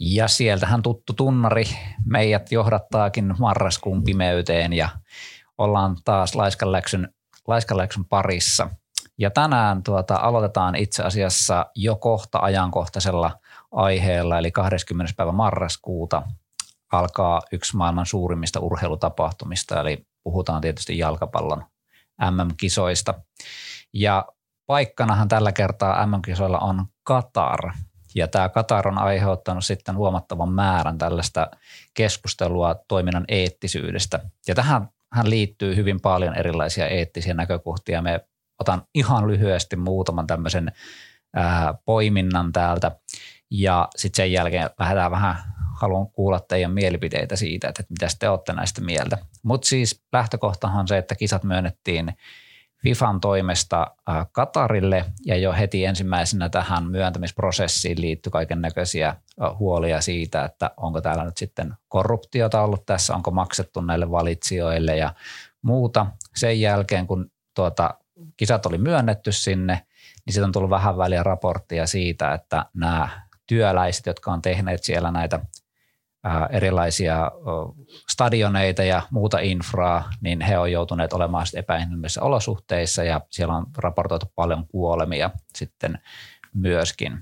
Ja sieltähän tuttu tunnari meidät johdattaakin marraskuun pimeyteen ja ollaan taas laiskanläksyn, laiskanläksyn parissa. Ja tänään tuota, aloitetaan itse asiassa jo kohta ajankohtaisella aiheella, eli 20. päivä marraskuuta alkaa yksi maailman suurimmista urheilutapahtumista, eli puhutaan tietysti jalkapallon MM-kisoista. Ja paikkanahan tällä kertaa MM-kisoilla on Katar, ja tämä Katar on aiheuttanut sitten huomattavan määrän tällaista keskustelua toiminnan eettisyydestä. Ja tähän hän liittyy hyvin paljon erilaisia eettisiä näkökohtia. Me otan ihan lyhyesti muutaman tämmöisen ää, poiminnan täältä ja sitten sen jälkeen lähdetään vähän, haluan kuulla teidän mielipiteitä siitä, että mitä te olette näistä mieltä. Mutta siis lähtökohtahan on se, että kisat myönnettiin FIFAn toimesta Katarille ja jo heti ensimmäisenä tähän myöntämisprosessiin liittyy kaiken näköisiä huolia siitä, että onko täällä nyt sitten korruptiota ollut tässä, onko maksettu näille valitsijoille ja muuta. Sen jälkeen, kun tuota, kisat oli myönnetty sinne, niin sitten on tullut vähän väliä raporttia siitä, että nämä työläiset, jotka on tehneet siellä näitä erilaisia stadioneita ja muuta infraa, niin he on joutuneet olemaan epäinhimillisissä olosuhteissa ja siellä on raportoitu paljon kuolemia sitten myöskin.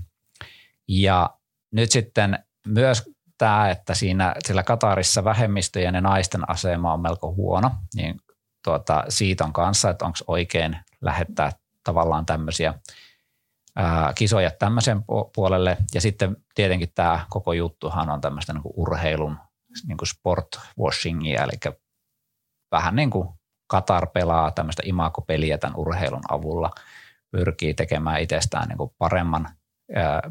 Ja nyt sitten myös tämä, että siinä sillä Katarissa vähemmistöjen ja naisten asema on melko huono, niin tuota, siitä on kanssa, että onko oikein lähettää tavallaan tämmöisiä – kisoja tämmöisen puolelle. Ja sitten tietenkin tämä koko juttuhan on tämmöistä niin urheilun niin kuin sportwashingia, eli vähän niin kuin Katar pelaa tämmöistä imakopeliä tämän urheilun avulla, pyrkii tekemään itsestään niin kuin paremman,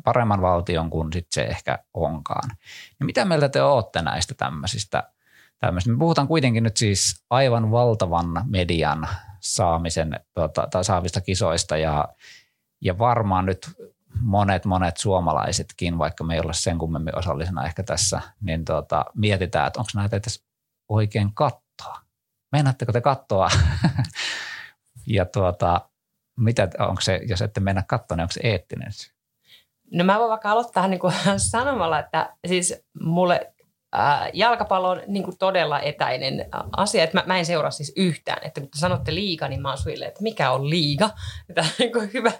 paremman valtion kuin sitten se ehkä onkaan. Ja mitä mieltä te olette näistä tämmöisistä? tämmöisistä? Me puhutaan kuitenkin nyt siis aivan valtavan median saamisen, tuota, tai saavista kisoista ja ja varmaan nyt monet, monet suomalaisetkin, vaikka me ei ole sen kummemmin osallisena ehkä tässä, niin tota, mietitään, että onko näitä edes oikein kattoa. Meinaatteko te kattoa? ja tuota, mitä, onko se, jos ette mennä kattoon, niin onko se eettinen? No mä voin vaikka aloittaa niin kuin sanomalla, että siis mulle jalkapallo on niin kuin todella etäinen asia. Että mä, mä en seuraa siis yhtään. Että kun te sanotte liiga, niin mä oon suille, että mikä on liiga. Tämä on niin hyvä,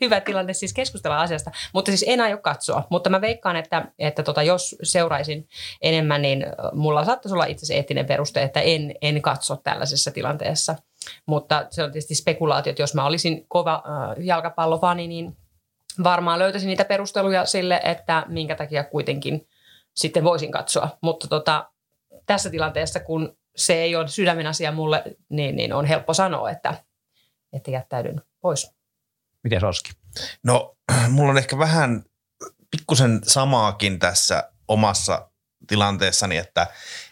hyvä tilanne siis keskustella asiasta. Mutta siis en aio katsoa. Mutta mä veikkaan, että, että tota, jos seuraisin enemmän, niin mulla saattaisi olla itse asiassa eettinen peruste, että en, en katso tällaisessa tilanteessa. Mutta se on tietysti spekulaatio, että jos mä olisin kova äh, jalkapallofani, niin varmaan löytäisin niitä perusteluja sille, että minkä takia kuitenkin – sitten voisin katsoa. Mutta tota, tässä tilanteessa, kun se ei ole sydämen asia mulle, niin, niin on helppo sanoa, että, että jättäydyn pois. Miten Oski? No, mulla on ehkä vähän pikkusen samaakin tässä omassa tilanteessani, että,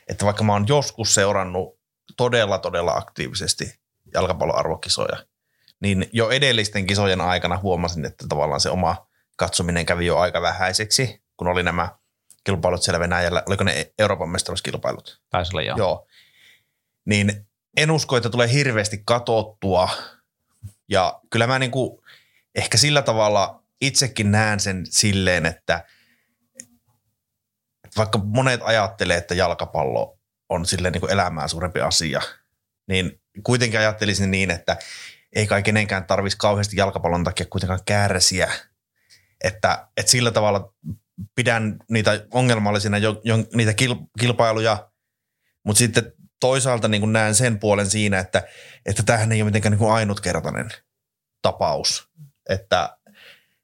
että vaikka mä oon joskus seurannut todella, todella aktiivisesti jalkapalloarvokisoja, niin jo edellisten kisojen aikana huomasin, että tavallaan se oma katsominen kävi jo aika vähäiseksi, kun oli nämä kilpailut siellä Venäjällä. Oliko ne Euroopan mestaruuskilpailut? Taisi olla joo. joo. Niin en usko, että tulee hirveästi katottua. Ja kyllä mä niinku ehkä sillä tavalla itsekin näen sen silleen, että, että vaikka monet ajattelee, että jalkapallo on silleen niin elämää suurempi asia, niin kuitenkin ajattelisin niin, että ei kai kenenkään tarvitsisi kauheasti jalkapallon takia kuitenkaan kärsiä. Että, että sillä tavalla pidän niitä ongelmallisina, jo, jo, niitä kil, kilpailuja, mutta sitten toisaalta niin kuin näen sen puolen siinä, että, että tämähän ei ole mitenkään niin kuin ainutkertainen tapaus. Että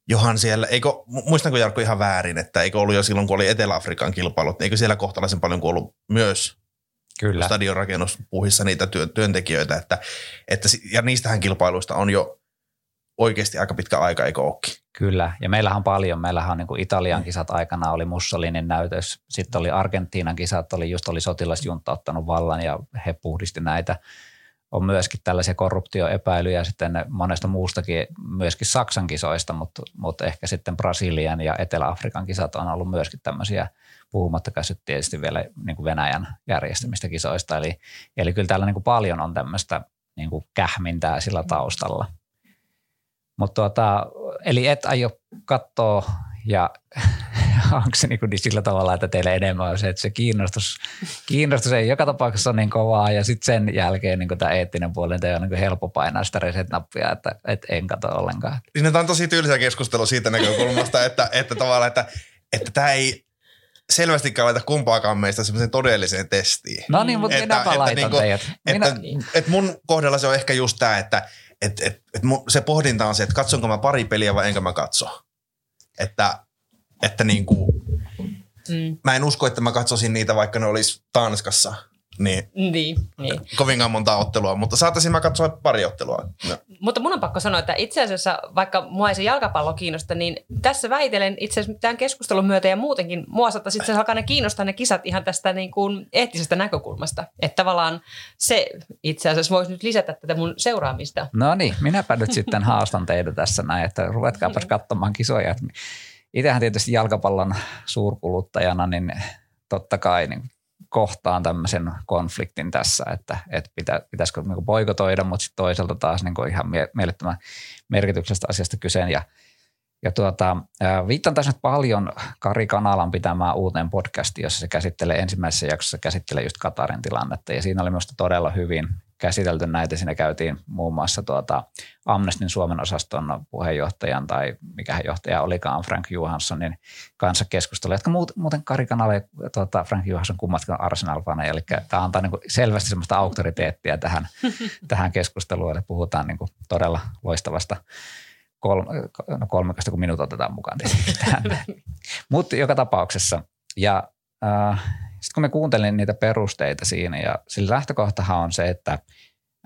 johan siellä, eikö, muistanko Jarkko ihan väärin, että eikö ollut jo silloin, kun oli Etelä-Afrikan kilpailut, niin eikö siellä kohtalaisen paljon kuollut myös Kyllä. stadionrakennuspuhissa niitä työ, työntekijöitä, että, että, ja niistähän kilpailuista on jo oikeasti aika pitkä aika, eikö olekin? Kyllä, ja meillähän on paljon. Meillähän on niin kuin Italian kisat aikana oli Mussolinin näytös, sitten oli Argentiinan kisat, oli just oli sotilasjunta ottanut vallan ja he puhdisti näitä. On myöskin tällaisia korruptioepäilyjä sitten monesta muustakin, myöskin Saksan kisoista, mutta, mutta ehkä sitten Brasilian ja Etelä-Afrikan kisat on ollut myöskin tämmöisiä, puhumattakaan sitten tietysti vielä niin kuin Venäjän järjestämistä kisoista. Eli, eli kyllä täällä niin kuin paljon on tämmöistä niin kuin kähmintää sillä taustalla – mutta tuota, eli et aio katsoa ja onko se niin, kuin niin sillä tavalla, että teille enemmän on se, että se kiinnostus, kiinnostus ei joka tapauksessa ole niin kovaa ja sitten sen jälkeen niin kuin tämä eettinen puoli, että on niin helppo painaa sitä reset-nappia, että, että en katso ollenkaan. Niin tämä on tosi tylsä keskustelu siitä näkökulmasta, että, että tavallaan, että, että tämä ei selvästikään laita kumpaakaan meistä semmoiseen todelliseen testiin. No niin, mutta minäpä että, laitan niinku, teidät. Minä... Että, että mun kohdalla se on ehkä just tämä, että et, et, et se pohdinta on se, että katsonko mä pari peliä vai enkä mä katso. Että, että niin kuin, mm. mä en usko, että mä katsoisin niitä, vaikka ne olisi Tanskassa – niin, niin, niin. kovinkaan monta ottelua, mutta saataisiin mä katsoa pari ottelua. No. Mutta mun on pakko sanoa, että itse asiassa vaikka mua ei se jalkapallo kiinnosta, niin tässä väitelen itse asiassa tämän keskustelun myötä ja muutenkin mua saattaisi itse alkaa ne kiinnostaa ne kisat ihan tästä niin kuin eettisestä näkökulmasta. Että tavallaan se itse asiassa voisi nyt lisätä tätä mun seuraamista. No niin, minäpä nyt sitten haastan teitä tässä näin, että ruvetkaapas katsomaan kisoja. Itsehän tietysti jalkapallon suurkuluttajana, niin totta kai niin kohtaan tämmöisen konfliktin tässä, että, että pitä, pitäisikö niin poikotoida, mutta sitten toisaalta taas niin ihan mielettömän merkityksestä asiasta kyseen. Ja, ja tuota, viittaan tässä nyt paljon Kari Kanalan pitämään uuteen podcastiin, jossa se käsittelee ensimmäisessä jaksossa käsittelee just Katarin tilannetta. Ja siinä oli minusta todella hyvin käsitelty näitä. Siinä käytiin muun muassa tuota Amnestin Suomen osaston puheenjohtajan tai mikä johtaja olikaan Frank Johanssonin kanssa keskustelua, jotka muuten Kari Kanale tuota, Frank Johansson kummatkin arsenal eli tämä antaa niin selvästi sellaista auktoriteettia tähän, tähän keskusteluun, eli puhutaan niin todella loistavasta kolme, no kolmekasta, kun minut otetaan mukaan Mutta joka tapauksessa, ja äh, sitten kun me kuuntelin niitä perusteita siinä ja sillä lähtökohtahan on se, että –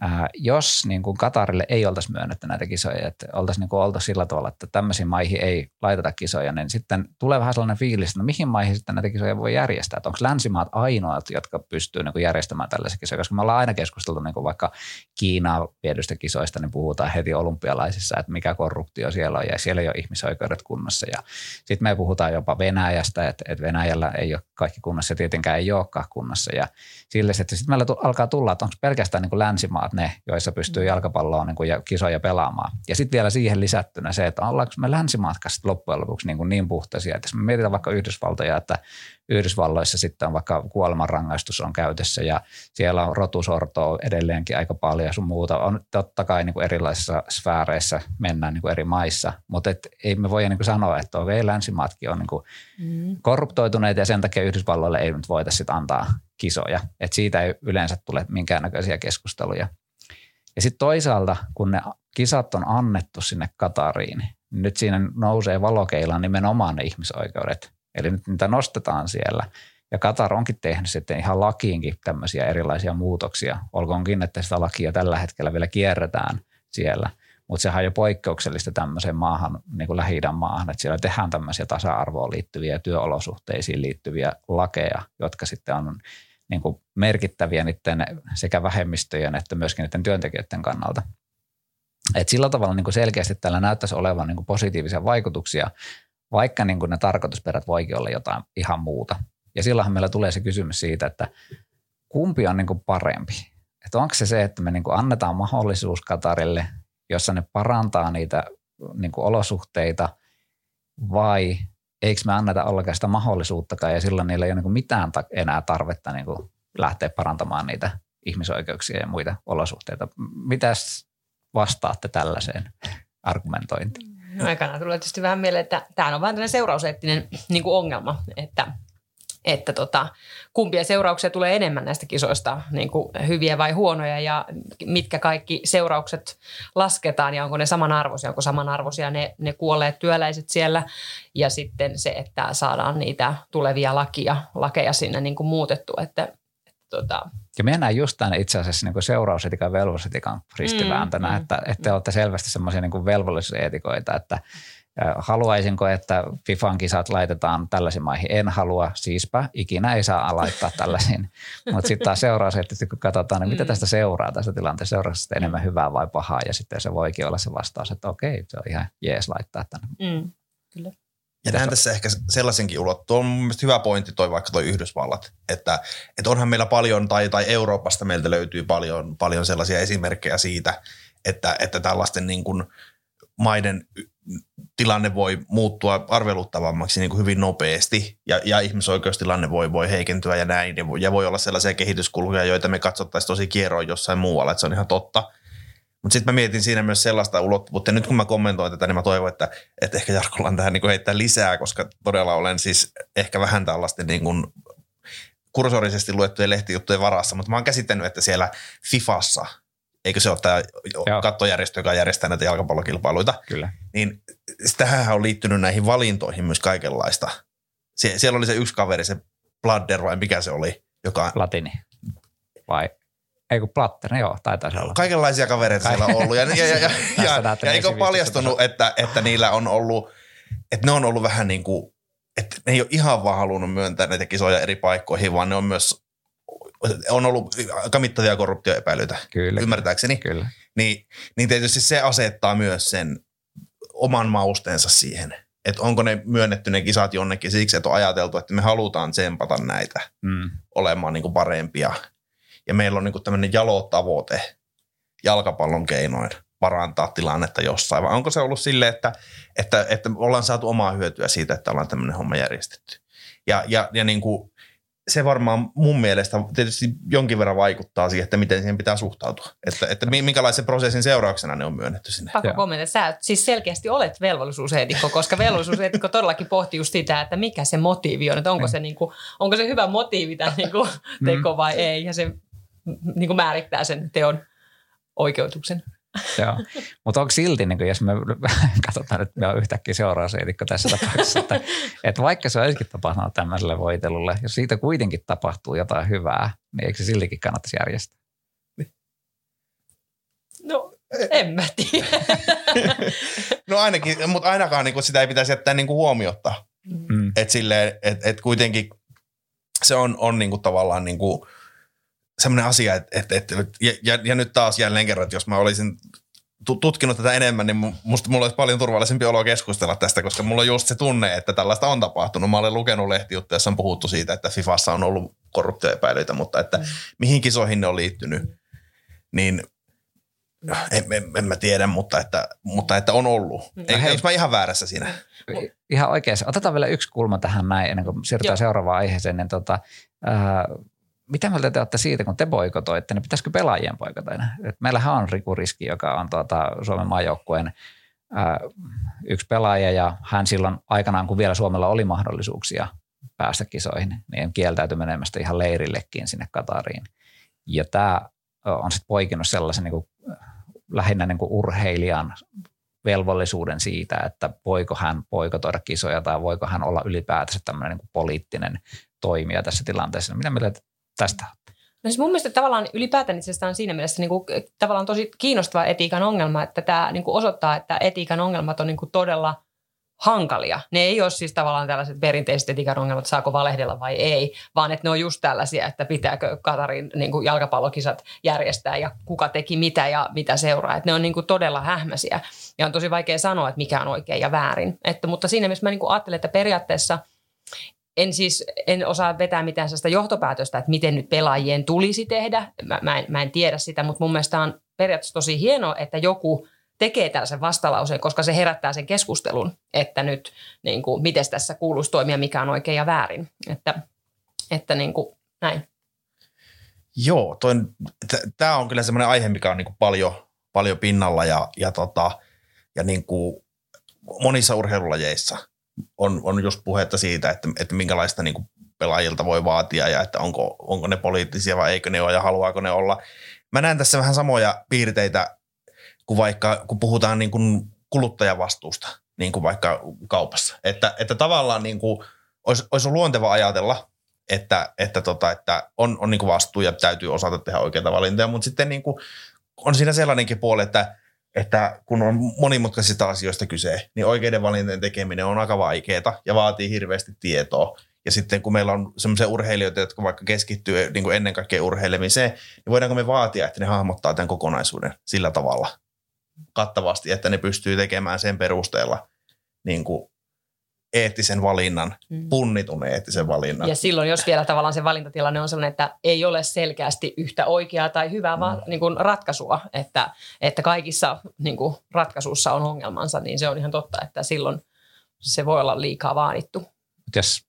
ää, jos niin kuin Katarille ei oltaisi myönnetty näitä kisoja, että oltaisiin niin kuin oltu sillä tavalla, että tämmöisiin maihin ei laiteta kisoja, niin sitten tulee vähän sellainen fiilis, että no mihin maihin sitten näitä kisoja voi järjestää, että onko länsimaat ainoat, jotka pystyy niin kuin järjestämään tällaisia kisoja, koska me ollaan aina keskusteltu niin kuin vaikka Kiinaa viedystä kisoista, niin puhutaan heti olympialaisissa, että mikä korruptio siellä on ja siellä ei ole ihmisoikeudet kunnossa. Ja sitten me puhutaan jopa Venäjästä, että, että Venäjällä ei ole kaikki kunnossa ja tietenkään ei olekaan kunnossa. Ja sille, sitten meillä alkaa tulla, että onko pelkästään niin kuin länsimaat ovat ne, joissa pystyy mm. jalkapalloa niin kuin ja kisoja pelaamaan. Ja sitten vielä siihen lisättynä se, että ollaanko me länsimatkasta loppujen lopuksi niin, kuin niin puhtaisia, että jos me mietitään vaikka Yhdysvaltoja, että Yhdysvalloissa sitten on vaikka kuolemanrangaistus on käytössä ja siellä on rotusortoa edelleenkin aika paljon ja sun muuta. On totta kai niin kuin erilaisissa sfääreissä mennään niin kuin eri maissa, mutta et ei me voida niin kuin sanoa, että okei, länsimaatkin on niin kuin mm. korruptoituneita ja sen takia Yhdysvalloille ei nyt voitaisiin sit antaa kisoja. Et siitä ei yleensä tule minkäännäköisiä keskusteluja. Ja sitten toisaalta, kun ne kisat on annettu sinne Katariin, niin nyt siinä nousee valokeilaan nimenomaan ne ihmisoikeudet. Eli nyt niitä nostetaan siellä. Ja Katar onkin tehnyt sitten ihan lakiinkin tämmöisiä erilaisia muutoksia. Olkoonkin, että sitä lakia tällä hetkellä vielä kierretään siellä. Mutta sehän on jo poikkeuksellista tämmöiseen maahan, niin kuin lähi maahan, että siellä tehdään tämmöisiä tasa-arvoon liittyviä työolosuhteisiin liittyviä lakeja, jotka sitten on niin kuin merkittäviä niiden sekä vähemmistöjen että myöskin niiden työntekijöiden kannalta. Et sillä tavalla niin kuin selkeästi tällä näyttäisi olevan niin kuin positiivisia vaikutuksia, vaikka niin kuin ne tarkoitusperät voikin olla jotain ihan muuta. Ja silloinhan meillä tulee se kysymys siitä, että kumpi on niin kuin parempi. Että onko se se, että me niin kuin annetaan mahdollisuus Katarille, jossa ne parantaa niitä niin kuin olosuhteita, vai eikö me anneta ollenkaan sitä mahdollisuuttakaan ja silloin niillä ei ole niin mitään enää tarvetta niin kuin lähteä parantamaan niitä ihmisoikeuksia ja muita olosuhteita. Mitäs vastaatte tällaiseen argumentointiin? No aikana tulee tietysti vähän mieleen, että tämä on vähän tämmöinen seurauseettinen niin ongelma, että että tota, kumpia seurauksia tulee enemmän näistä kisoista, niin kuin hyviä vai huonoja ja mitkä kaikki seuraukset lasketaan ja onko ne samanarvoisia, onko samanarvoisia ne, ne kuolleet työläiset siellä. Ja sitten se, että saadaan niitä tulevia lakia, lakeja sinne niin kuin muutettu, että, että tota, ja mennään just tänne itse asiassa niin seurausetikan ja velvollisuusetikan ristivääntönä, mm, mm, että, että te olette selvästi semmoisia niin velvollisuusetikoita, että Haluaisinko, että FIFAn kisat laitetaan tällaisiin maihin? En halua, siispä ikinä ei saa laittaa tällaisiin. Mutta sitten taas seuraa se, että kun katsotaan, niin mitä mm. tästä seuraa tästä tilanteesta, seuraa sitä enemmän hyvää vai pahaa, ja sitten se voikin olla se vastaus, että okei, se on ihan jees laittaa tänne. Mm, kyllä. Ja näen tässä ehkä sellaisenkin ulot. Tuo on mun mielestä hyvä pointti toi vaikka toi Yhdysvallat, että, että onhan meillä paljon, tai, tai Euroopasta meiltä löytyy paljon, paljon sellaisia esimerkkejä siitä, että, että tällaisten niin kuin maiden tilanne voi muuttua arveluttavammaksi niin kuin hyvin nopeasti ja, ja ihmisoikeustilanne voi, voi heikentyä ja näin. Ja voi, olla sellaisia kehityskulkuja, joita me katsottaisiin tosi kierroin jossain muualla, että se on ihan totta. Mutta sitten mä mietin siinä myös sellaista ulottuvuutta. Ja nyt kun mä kommentoin tätä, niin mä toivon, että, että ehkä Jarkolla on tähän niin kuin heittää lisää, koska todella olen siis ehkä vähän tällaisten niin kuin kursorisesti luettujen lehtijuttujen varassa. Mutta mä oon käsittänyt, että siellä FIFassa – eikö se ole tämä kattojärjestö, joka järjestää näitä jalkapallokilpailuita. Kyllä. Niin tähän on liittynyt näihin valintoihin myös kaikenlaista. Sie- siellä oli se yksi kaveri, se Bladder vai mikä se oli, joka... Platini. Vai ei kun Platter, joo, taitaa olla. Kaikenlaisia kavereita siellä on ollut. Ja, ja, ja, ja, ja, ja eikö ole paljastunut, että, että niillä on ollut, että ne on ollut vähän niin kuin, että ne ei ole ihan vaan halunnut myöntää näitä kisoja eri paikkoihin, vaan ne on myös on ollut aika mittavia korruptioepäilyitä, kyllä, ymmärtääkseni. Kyllä. Niin, niin tietysti se asettaa myös sen oman mausteensa siihen, että onko ne myönnetty ne kisat jonnekin siksi, että on ajateltu, että me halutaan tsempata näitä mm. olemaan niin kuin parempia. Ja meillä on niin kuin tämmöinen jalo tavoite jalkapallon keinoin parantaa tilannetta jossain, vai onko se ollut sille, että, että, että ollaan saatu omaa hyötyä siitä, että ollaan tämmöinen homma järjestetty. Ja, ja, ja niin kuin se varmaan mun mielestä tietysti jonkin verran vaikuttaa siihen, että miten siihen pitää suhtautua. Että, että minkälaisen prosessin seurauksena ne on myönnetty sinne. Pakko kommentoida. Sä siis selkeästi olet velvollisuuseetikko, koska velvollisuuseetikko todellakin pohtii just sitä, että mikä se motiivi on. Että onko, se, niin kuin, onko se hyvä motiivi tämä niin kuin, teko vai ei. Ja se niin kuin määrittää sen teon oikeutuksen. Joo, mutta onko silti, niin jos me katsotaan nyt, me on yhtäkkiä seurauseitikko tässä tapauksessa, että, että vaikka se olisikin tapahtunut tämmöiselle voitelulle, jos siitä kuitenkin tapahtuu jotain hyvää, niin eikö se siltikin kannattaisi järjestää? No, en mä tiedä. no ainakin, mutta ainakaan niin sitä ei pitäisi jättää niin kuin huomiota. Mm. Että et, et kuitenkin se on, on niin kuin tavallaan niin kuin – semmoinen asia, että, että, että ja, ja, ja, nyt taas jälleen kerran, että jos mä olisin tutkinut tätä enemmän, niin musta mulla olisi paljon turvallisempi olo keskustella tästä, koska mulla on just se tunne, että tällaista on tapahtunut. Mä olen lukenut lehtijuttuja, jossa on puhuttu siitä, että Fifassa on ollut korruptioepäilyitä, mutta että mm. mihin kisoihin ne on liittynyt, niin en, en, en mä tiedä, mutta että, mutta että on ollut. Mm. Eikö mä ihan väärässä siinä? Ihan oikeassa. Otetaan vielä yksi kulma tähän näin, ennen kuin siirrytään Joo. seuraavaan aiheeseen. Niin tota, äh, mitä mieltä te olette siitä, kun te boikotoitte, niin pitäisikö pelaajien boikotoida? Et meillähän on Riku Riski, joka on tuota Suomen maajoukkueen yksi pelaaja ja hän silloin aikanaan, kun vielä Suomella oli mahdollisuuksia päästä kisoihin, niin kieltäytyi menemästä ihan leirillekin sinne Katariin. Ja tämä on sitten poikinut sellaisen niin kuin, lähinnä niin kuin urheilijan velvollisuuden siitä, että voiko hän poikotoida kisoja tai voiko hän olla ylipäätänsä tämmöinen niin kuin poliittinen toimija tässä tilanteessa. Mitä mieltä tästä? No siis mun mielestä tavallaan ylipäätään itse on siinä mielessä niin kuin, tavallaan tosi kiinnostava etiikan ongelma, että tämä niin kuin osoittaa, että etiikan ongelmat on niin kuin todella hankalia. Ne ei ole siis tavallaan tällaiset perinteiset etiikan ongelmat, saako valehdella vai ei, vaan että ne on just tällaisia, että pitääkö Katarin niin kuin jalkapallokisat järjestää ja kuka teki mitä ja mitä seuraa. Että ne on niin kuin todella hähmäsiä ja on tosi vaikea sanoa, että mikä on oikein ja väärin. Että, mutta siinä mielessä mä niin kuin ajattelen, että periaatteessa – en siis en osaa vetää mitään sellaista johtopäätöstä, että miten nyt pelaajien tulisi tehdä. Mä, mä, en, mä en tiedä sitä, mutta mun mielestä on periaatteessa tosi hienoa, että joku tekee tällaisen vastalauseen, koska se herättää sen keskustelun, että nyt niin kuin, miten tässä kuuluisi toimia, mikä on oikein ja väärin. Että, että niin kuin, näin. Joo, tämä on kyllä semmoinen aihe, mikä on niin kuin paljon, paljon pinnalla ja, ja, tota, ja niin kuin monissa urheilulajeissa – on, on just puhetta siitä, että, että minkälaista niin kuin pelaajilta voi vaatia ja että onko, onko ne poliittisia vai eikö ne ole ja haluaako ne olla. Mä näen tässä vähän samoja piirteitä kuin vaikka kun puhutaan niin kuin kuluttajavastuusta, niin kuin vaikka kaupassa. Että, että tavallaan niin kuin olisi, olisi luonteva ajatella, että, että, tota, että on, on niin kuin vastuu ja täytyy osata tehdä oikeita valintoja, mutta sitten niin kuin on siinä sellainenkin puoli, että että kun on monimutkaisista asioista kyse, niin oikeiden valintojen tekeminen on aika vaikeaa ja vaatii hirveästi tietoa. Ja sitten kun meillä on sellaisia urheilijoita, jotka vaikka keskittyy niin kuin ennen kaikkea urheilemiseen, niin voidaanko me vaatia, että ne hahmottaa tämän kokonaisuuden sillä tavalla kattavasti, että ne pystyy tekemään sen perusteella niin kuin eettisen valinnan, mm. punnitun eettisen valinnan. Ja silloin, jos vielä tavallaan se valintatilanne on sellainen, että ei ole selkeästi yhtä oikeaa tai hyvää mm. niin kuin ratkaisua, että, että kaikissa niin kuin ratkaisuissa on ongelmansa, niin se on ihan totta, että silloin se voi olla liikaa vaadittu. Jos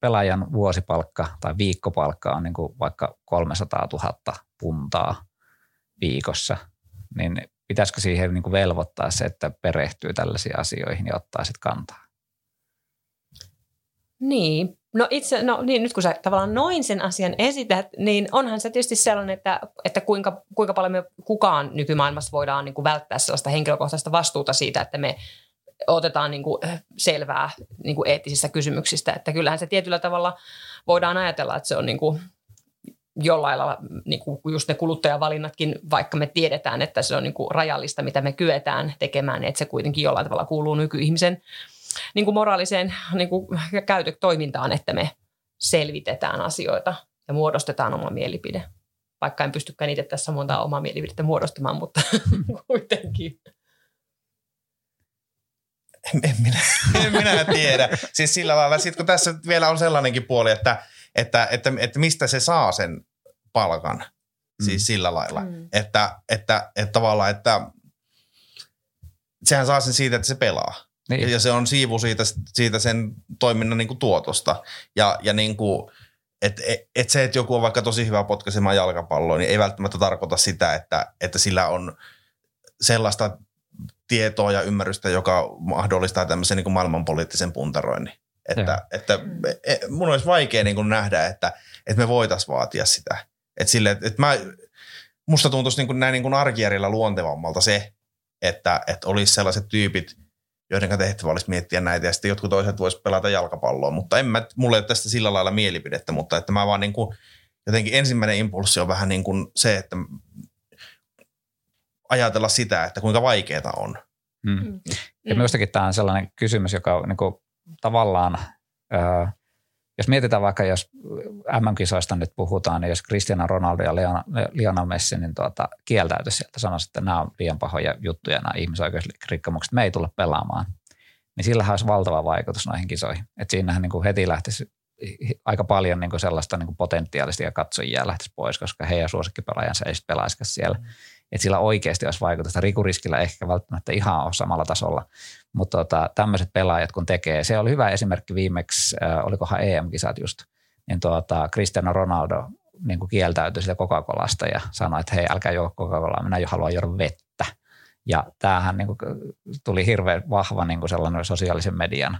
pelaajan vuosipalkka tai viikkopalkka on niin kuin vaikka 300 000 puntaa viikossa, niin pitäisikö siihen niin kuin velvoittaa se, että perehtyy tällaisiin asioihin ja ottaa sitten kantaa? Niin, no itse, no niin, nyt kun sä tavallaan noin sen asian esität, niin onhan se tietysti sellainen, että, että kuinka, kuinka paljon me kukaan nykymaailmassa voidaan niin kuin välttää sellaista henkilökohtaista vastuuta siitä, että me otetaan niin kuin selvää niin kuin eettisistä kysymyksistä. Että kyllähän se tietyllä tavalla voidaan ajatella, että se on niin kuin jollain lailla niin kuin just ne kuluttajavalinnatkin, vaikka me tiedetään, että se on niin kuin rajallista, mitä me kyetään tekemään, että se kuitenkin jollain tavalla kuuluu nykyihmisen niin kuin moraaliseen niin kuin käytötoimintaan, että me selvitetään asioita ja muodostetaan oma mielipide. Vaikka en pystykään itse tässä monta omaa mielipidettä muodostamaan, mutta kuitenkin. En minä, en minä tiedä. Siis sillä lailla, sit kun tässä vielä on sellainenkin puoli, että, että, että, että mistä se saa sen palkan. Mm. Siis sillä lailla. Mm. Että, että, että tavallaan, että sehän saa sen siitä, että se pelaa. Niin. Ja se on siivu siitä, siitä sen toiminnan niin kuin tuotosta. Ja, ja niin kuin, et, et, et se, että joku on vaikka tosi hyvä potkaisemaan jalkapalloa, niin ei välttämättä tarkoita sitä, että, että sillä on sellaista tietoa ja ymmärrystä, joka mahdollistaa tämmöisen niin kuin maailmanpoliittisen puntaroinnin. Että, että e, mun olisi vaikea niin kuin nähdä, että, että me voitaisiin vaatia sitä. Että sille, että mä, musta tuntuisi niin kuin näin niin kuin arkijärjellä luontevammalta se, että, että olisi sellaiset tyypit, joiden tehtävä olisi miettiä näitä ja sitten jotkut toiset voisi pelata jalkapalloa. Mutta en mä, mulla ei ole tästä sillä lailla mielipidettä, mutta että mä vaan niin kuin, jotenkin ensimmäinen impulssi on vähän niin kuin se, että ajatella sitä, että kuinka vaikeaa on. Mm. Mm. Ja minustakin tämä on sellainen kysymys, joka niin kuin, tavallaan, äh, jos mietitään vaikka, jos MM-kisoista nyt puhutaan, niin jos Cristiano Ronaldo ja Lionel Messi niin tuota, kieltäytyisi sieltä, sanoisi, että nämä on liian pahoja juttuja, nämä ihmisoikeusrikkomukset, me ei tule pelaamaan, niin sillä olisi valtava vaikutus noihin kisoihin. Et siinähän niin kuin heti lähtisi aika paljon niin kuin sellaista niin kuin potentiaalisia katsojia lähtisi pois, koska heidän suosikkipelaajansa ei sitten pelaisikaan siellä. Mm että sillä oikeasti olisi vaikutusta. Rikuriskillä ehkä välttämättä ihan ole samalla tasolla, mutta tota, tämmöiset pelaajat kun tekee, se oli hyvä esimerkki viimeksi, äh, olikohan EM-kisat just, niin tuota, Cristiano Ronaldo niin kuin kieltäytyi sitä Coca-Colasta ja sanoi, että hei älkää juo Coca-Colaa, minä jo haluan juoda vettä. Ja tämähän niin kuin, tuli hirveän vahva niin kuin sellainen sosiaalisen median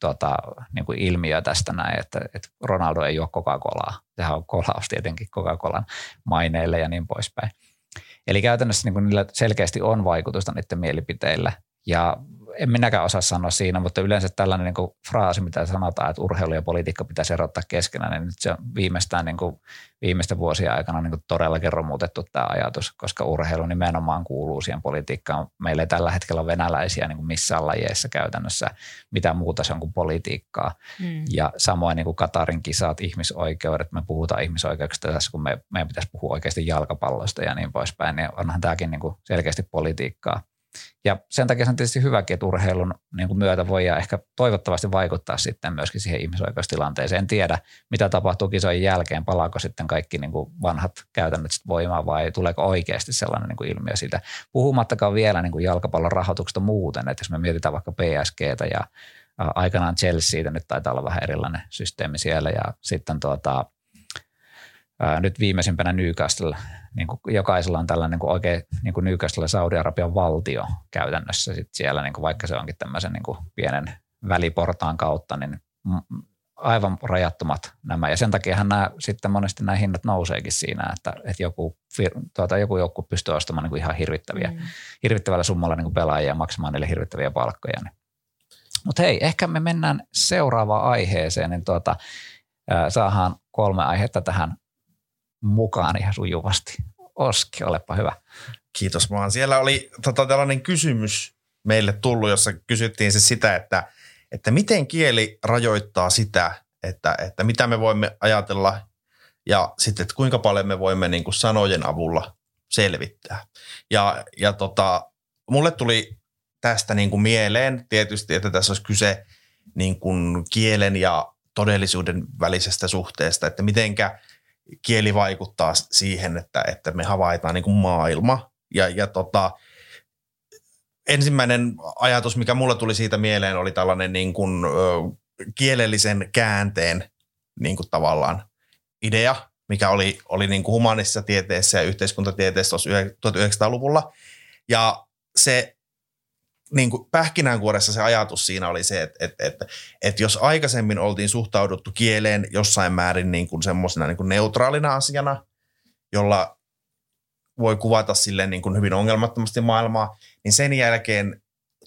tuota, niin kuin ilmiö tästä näin, että, että Ronaldo ei juo Coca-Colaa. Sehän on kolaus tietenkin Coca-Colan maineille ja niin poispäin. Eli käytännössä niin kuin niillä selkeästi on vaikutusta niiden mielipiteillä. Ja en minäkään osaa sanoa siinä, mutta yleensä tällainen niin kuin fraasi, mitä sanotaan, että urheilu ja politiikka pitäisi erottaa keskenään, niin nyt se on viimeistään niin kuin viimeisten vuosien aikana niin kuin todellakin romutettu tämä ajatus, koska urheilu nimenomaan kuuluu siihen politiikkaan. Meillä ei tällä hetkellä ole venäläisiä niin kuin missään lajeissa käytännössä mitä muuta se on kuin politiikkaa. Mm. Ja samoin niin kuin Katarin kisat, ihmisoikeudet, me puhutaan ihmisoikeuksista tässä, kun me, meidän pitäisi puhua oikeasti jalkapallosta ja niin poispäin, niin onhan tämäkin niin kuin selkeästi politiikkaa. Ja sen takia se on tietysti hyväkin, että urheilun niin kuin myötä voi ja ehkä toivottavasti vaikuttaa sitten myöskin siihen ihmisoikeustilanteeseen. En tiedä, mitä tapahtuu kisojen jälkeen, palaako sitten kaikki niin kuin vanhat käytännöt voimaan vai tuleeko oikeasti sellainen niin kuin ilmiö siitä. Puhumattakaan vielä niin kuin jalkapallon rahoituksesta muuten, että jos me mietitään vaikka PSGtä ja aikanaan Chelseaitä, nyt taitaa olla vähän erilainen systeemi siellä ja sitten tuota, ää, nyt viimeisimpänä Newcastle, niin kuin jokaisella on tällainen niin kuin oikein niin kuin Newcastle Saudi-Arabian valtio käytännössä sit siellä, niin kuin vaikka se onkin tämmöisen niin kuin pienen väliportaan kautta, niin aivan rajattomat nämä. Ja sen takia nämä, sitten monesti nämä hinnat nouseekin siinä, että, että joku, tuota, joku joukku pystyy ostamaan niin kuin ihan hirvittäviä, mm. hirvittävällä summalla niin kuin pelaajia ja maksamaan niille hirvittäviä palkkoja. Niin. Mutta hei, ehkä me mennään seuraavaan aiheeseen, niin tuota, saadaan kolme aihetta tähän mukaan ihan sujuvasti. Oski, olepa hyvä. Kiitos vaan. Siellä oli tota, tällainen kysymys meille tullut, jossa kysyttiin se sitä, että, että miten kieli rajoittaa sitä, että, että mitä me voimme ajatella ja sitten, että kuinka paljon me voimme niin kuin sanojen avulla selvittää. Ja, ja tota, mulle tuli tästä niin kuin mieleen tietysti, että tässä olisi kyse niin kuin kielen ja todellisuuden välisestä suhteesta, että mitenkä kieli vaikuttaa siihen, että, että me havaitaan niin kuin maailma. Ja, ja tota, ensimmäinen ajatus, mikä mulle tuli siitä mieleen, oli tällainen niin kuin, ö, kielellisen käänteen niin kuin tavallaan idea, mikä oli, oli niin kuin humanistisessa tieteessä ja yhteiskuntatieteessä 1900-luvulla. Ja se niin kuin pähkinänkuoressa se ajatus siinä oli se, että, että, että, että jos aikaisemmin oltiin suhtauduttu kieleen jossain määrin niin kuin semmoisena niin kuin neutraalina asiana, jolla voi kuvata silleen niin kuin hyvin ongelmattomasti maailmaa, niin sen jälkeen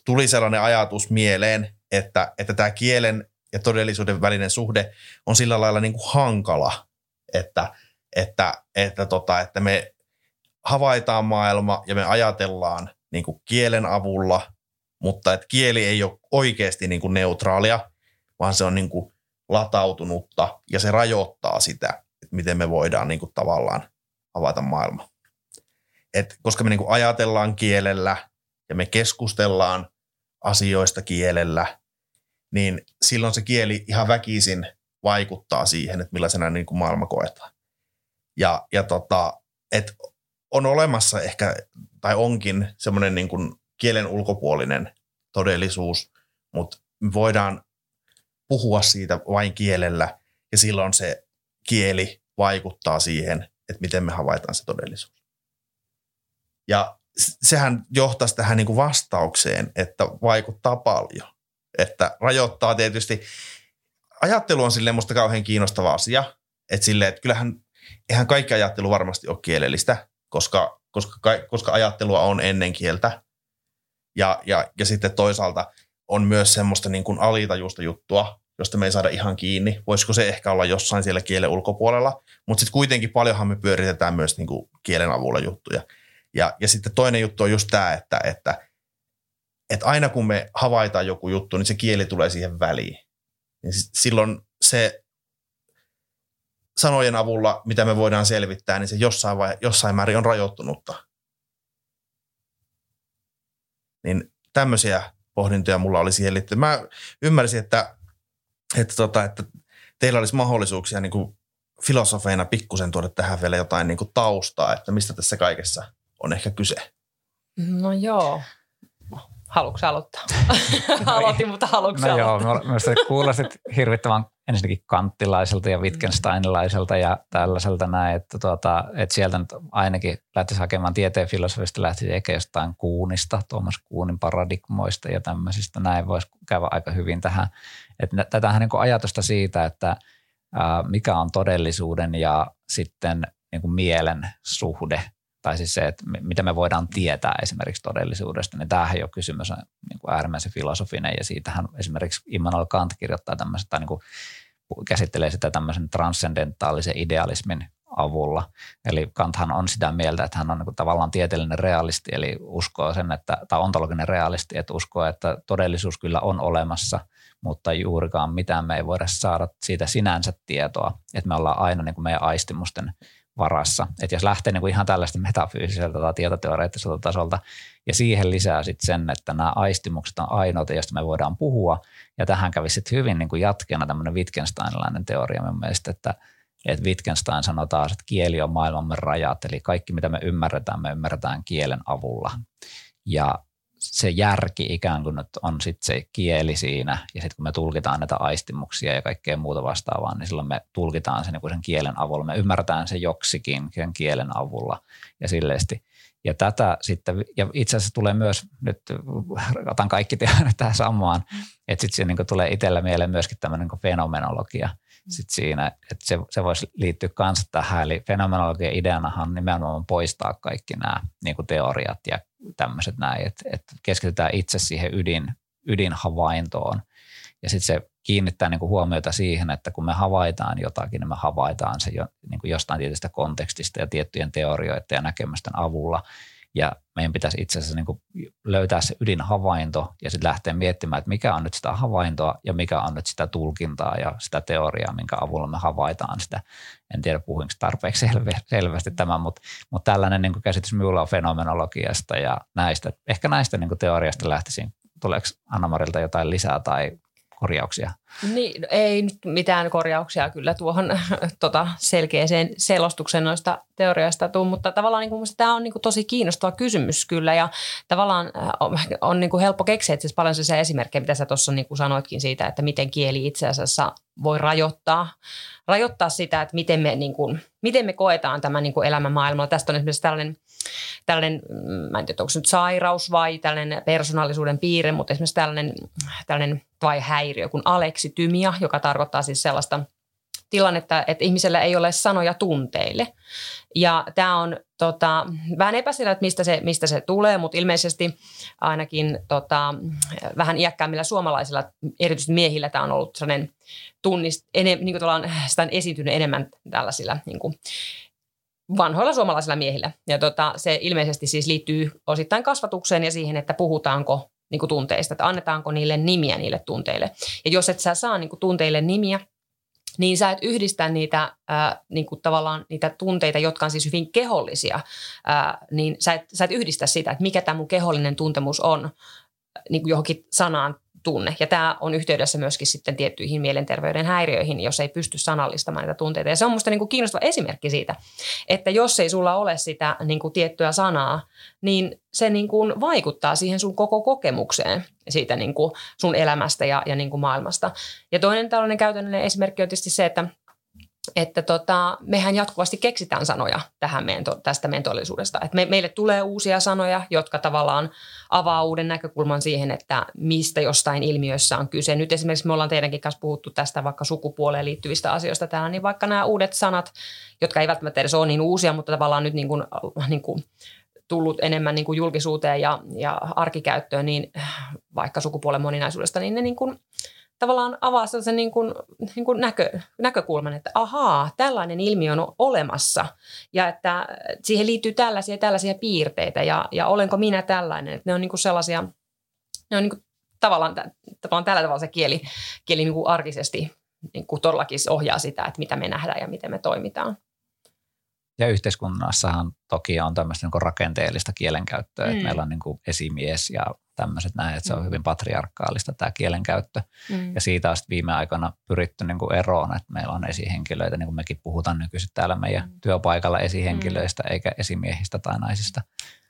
tuli sellainen ajatus mieleen, että, että tämä kielen ja todellisuuden välinen suhde on sillä lailla niin kuin hankala, että, että, että, tota, että me havaitaan maailma ja me ajatellaan niin kuin kielen avulla – mutta että kieli ei ole oikeasti niin kuin neutraalia, vaan se on niin kuin latautunutta ja se rajoittaa sitä, että miten me voidaan niin kuin tavallaan avata maailma. Et koska me niin kuin ajatellaan kielellä ja me keskustellaan asioista kielellä, niin silloin se kieli ihan väkisin vaikuttaa siihen, että millaisena niin kuin maailma koetaan. Ja, ja tota, et on olemassa ehkä, tai onkin semmoinen niin kuin kielen ulkopuolinen todellisuus, mutta voidaan puhua siitä vain kielellä ja silloin se kieli vaikuttaa siihen, että miten me havaitaan se todellisuus. Ja sehän johtaisi tähän niin kuin vastaukseen, että vaikuttaa paljon. Että rajoittaa tietysti, ajattelu on silleen musta kauhean kiinnostava asia, että silleen, että kyllähän, eihän kaikki ajattelu varmasti ole kielellistä, koska, koska, koska ajattelua on ennen kieltä. Ja, ja, ja sitten toisaalta on myös semmoista niin kuin alitajusta juttua, josta me ei saada ihan kiinni. Voisiko se ehkä olla jossain siellä kielen ulkopuolella, mutta sitten kuitenkin paljonhan me pyöritetään myös niin kuin kielen avulla juttuja. Ja, ja sitten toinen juttu on just tämä, että, että, että aina kun me havaitaan joku juttu, niin se kieli tulee siihen väliin. Niin silloin se sanojen avulla, mitä me voidaan selvittää, niin se jossain, vai, jossain määrin on rajoittunutta. Niin tämmöisiä pohdintoja mulla oli siihen liittyen. Mä ymmärsin, että, että, tota, että teillä olisi mahdollisuuksia niin kuin filosofeina pikkusen tuoda tähän vielä jotain niin kuin taustaa, että mistä tässä kaikessa on ehkä kyse. No joo. Haluatko aloittaa? Aloitin, mutta haluatko no aloittaa? joo, mielestäni kuulostit hirvittävän ensinnäkin kanttilaiselta ja Wittgensteinilaiselta ja tällaiselta näin, että, tuota, että sieltä nyt ainakin lähtisi hakemaan tieteen filosofista, lähtisi ehkä jostain Kuunista, Tuomas Kuunin paradigmoista ja tämmöisistä, näin voisi käydä aika hyvin tähän. Että tätähän niin ajatusta siitä, että mikä on todellisuuden ja sitten niin kuin mielen suhde tai siis se, että mitä me voidaan tietää esimerkiksi todellisuudesta, niin tämähän jo kysymys on niin kuin äärimmäisen filosofinen ja siitähän esimerkiksi Immanuel Kant kirjoittaa tämmöistä, tai niin kuin käsittelee sitä tämmöisen transcendentaalisen idealismin avulla. Eli Kanthan on sitä mieltä, että hän on niin kuin tavallaan tieteellinen realisti, eli uskoo sen, että, tai ontologinen realisti, että uskoo, että todellisuus kyllä on olemassa, mutta juurikaan mitään me ei voida saada siitä sinänsä tietoa, että me ollaan aina niin kuin meidän aistimusten varassa. Että jos lähtee niin kuin ihan tällaista metafyysiseltä tai tietoteoreettiselta tasolta ja siihen lisää sitten sen, että nämä aistimukset on ainoita, joista me voidaan puhua. Ja tähän kävi sitten hyvin niin kuin jatkeena tämmöinen Wittgensteinilainen teoria mun mielestä, että, että Wittgenstein sanoo taas, että kieli on maailmamme rajat, eli kaikki mitä me ymmärretään, me ymmärretään kielen avulla. Ja se järki ikään kuin on sitten se kieli siinä, ja sitten kun me tulkitaan näitä aistimuksia ja kaikkea muuta vastaavaa, niin silloin me tulkitaan sen, niin sen kielen avulla. Me ymmärretään se joksikin sen kielen avulla ja silleesti. Ja tätä sitten, ja itse asiassa tulee myös, nyt otan kaikki tähän samaan, että sitten se niin tulee itsellä mieleen myöskin tämmöinen niin fenomenologia sit siinä, että se, se voisi liittyä kanssa tähän. Eli fenomenologian ideanahan nimenomaan poistaa kaikki nämä niin teoriat ja tämmöiset näin, että, että keskitytään itse siihen ydin, ydinhavaintoon. Ja sitten se kiinnittää niin kuin huomiota siihen, että kun me havaitaan jotakin, niin me havaitaan se jo, niin kuin jostain tietystä kontekstista ja tiettyjen teorioiden ja näkemysten avulla. Ja meidän pitäisi itse asiassa niin löytää se ydinhavainto ja sitten lähteä miettimään, että mikä on nyt sitä havaintoa ja mikä on nyt sitä tulkintaa ja sitä teoriaa, minkä avulla me havaitaan sitä. En tiedä puhuinko tarpeeksi selvästi tämän, mutta, mutta tällainen niin käsitys minulla on fenomenologiasta ja näistä. Ehkä näistä niin teoriasta lähtisin. Tuleeko Anna-Marilta jotain lisää tai korjauksia? Niin, ei nyt mitään korjauksia kyllä tuohon tota, selkeäseen selostuksen noista teorioista tuu, mutta tavallaan niin kuin, tämä on niin kuin, tosi kiinnostava kysymys kyllä ja tavallaan äh, on, on niin kuin helppo keksiä itse paljon se esimerkkejä, mitä sä tuossa niin sanoitkin siitä, että miten kieli itse asiassa voi rajoittaa, rajoittaa sitä, että miten me, niin kuin, miten me koetaan tämä niin kuin elämän maailmalla. Tästä on esimerkiksi tällainen, tällainen, mm, mä en tiedä, onko se nyt sairaus vai tällainen persoonallisuuden piirre, mutta esimerkiksi tällainen, tällainen vai häiriö kuin aleksitymia, joka tarkoittaa siis sellaista tilannetta, että ihmisellä ei ole sanoja tunteille. Ja tämä on tota, vähän epäselvä, että mistä se, mistä se tulee, mutta ilmeisesti ainakin tota, vähän iäkkäämmillä suomalaisilla, erityisesti miehillä, tämä on ollut sellainen tunnist, ene, niin kuin sitä on esiintynyt enemmän tällaisilla niin kuin, vanhoilla suomalaisilla miehillä. Ja tota, se ilmeisesti siis liittyy osittain kasvatukseen ja siihen, että puhutaanko niin kuin tunteista, että annetaanko niille nimiä niille tunteille. Ja jos et sä saa niin kuin tunteille nimiä, niin sä et yhdistä niitä ää, niin kuin tavallaan niitä tunteita, jotka on siis hyvin kehollisia, ää, niin sä et, sä et yhdistä sitä, että mikä tämä mun kehollinen tuntemus on niin kuin johonkin sanaan tunne. Ja tämä on yhteydessä myöskin sitten tiettyihin mielenterveyden häiriöihin, jos ei pysty sanallistamaan näitä tunteita. Ja se on minusta niin kuin kiinnostava esimerkki siitä, että jos ei sulla ole sitä niin kuin tiettyä sanaa, niin se niin kuin vaikuttaa siihen sun koko kokemukseen siitä niin kuin sun elämästä ja, ja niin kuin maailmasta. Ja toinen tällainen käytännöllinen esimerkki on tietysti se, että että tota, mehän jatkuvasti keksitään sanoja tähän meidän, tästä meidän todellisuudesta. Et me, meille tulee uusia sanoja, jotka tavallaan avaa uuden näkökulman siihen, että mistä jostain ilmiössä on kyse. Nyt esimerkiksi me ollaan teidänkin kanssa puhuttu tästä vaikka sukupuoleen liittyvistä asioista täällä, niin vaikka nämä uudet sanat, jotka ei välttämättä edes ole niin uusia, mutta tavallaan nyt niin kuin, niin kuin tullut enemmän niin kuin julkisuuteen ja, ja arkikäyttöön, niin vaikka sukupuolen moninaisuudesta, niin ne niin kuin tavallaan avaa sellaisen niin kuin, niin kuin näkö, näkökulman, että ahaa, tällainen ilmiö on olemassa ja että siihen liittyy tällaisia tällaisia piirteitä ja, ja olenko minä tällainen. Että ne on niin kuin sellaisia, ne on niin kuin tavallaan, tavallaan tällä tavalla se kieli, kieli niin kuin arkisesti niin kuin todellakin ohjaa sitä, että mitä me nähdään ja miten me toimitaan. Ja yhteiskunnassahan toki on tämmöistä niin rakenteellista kielenkäyttöä, mm. että meillä on niin kuin esimies ja tämmöiset näin, että se on mm. hyvin patriarkaalista tämä kielenkäyttö. Mm. Ja siitä on viime aikoina pyritty niin kuin eroon, että meillä on esihenkilöitä, niin kuin mekin puhutaan nykyisin täällä meidän mm. työpaikalla esihenkilöistä mm. eikä esimiehistä tai naisista.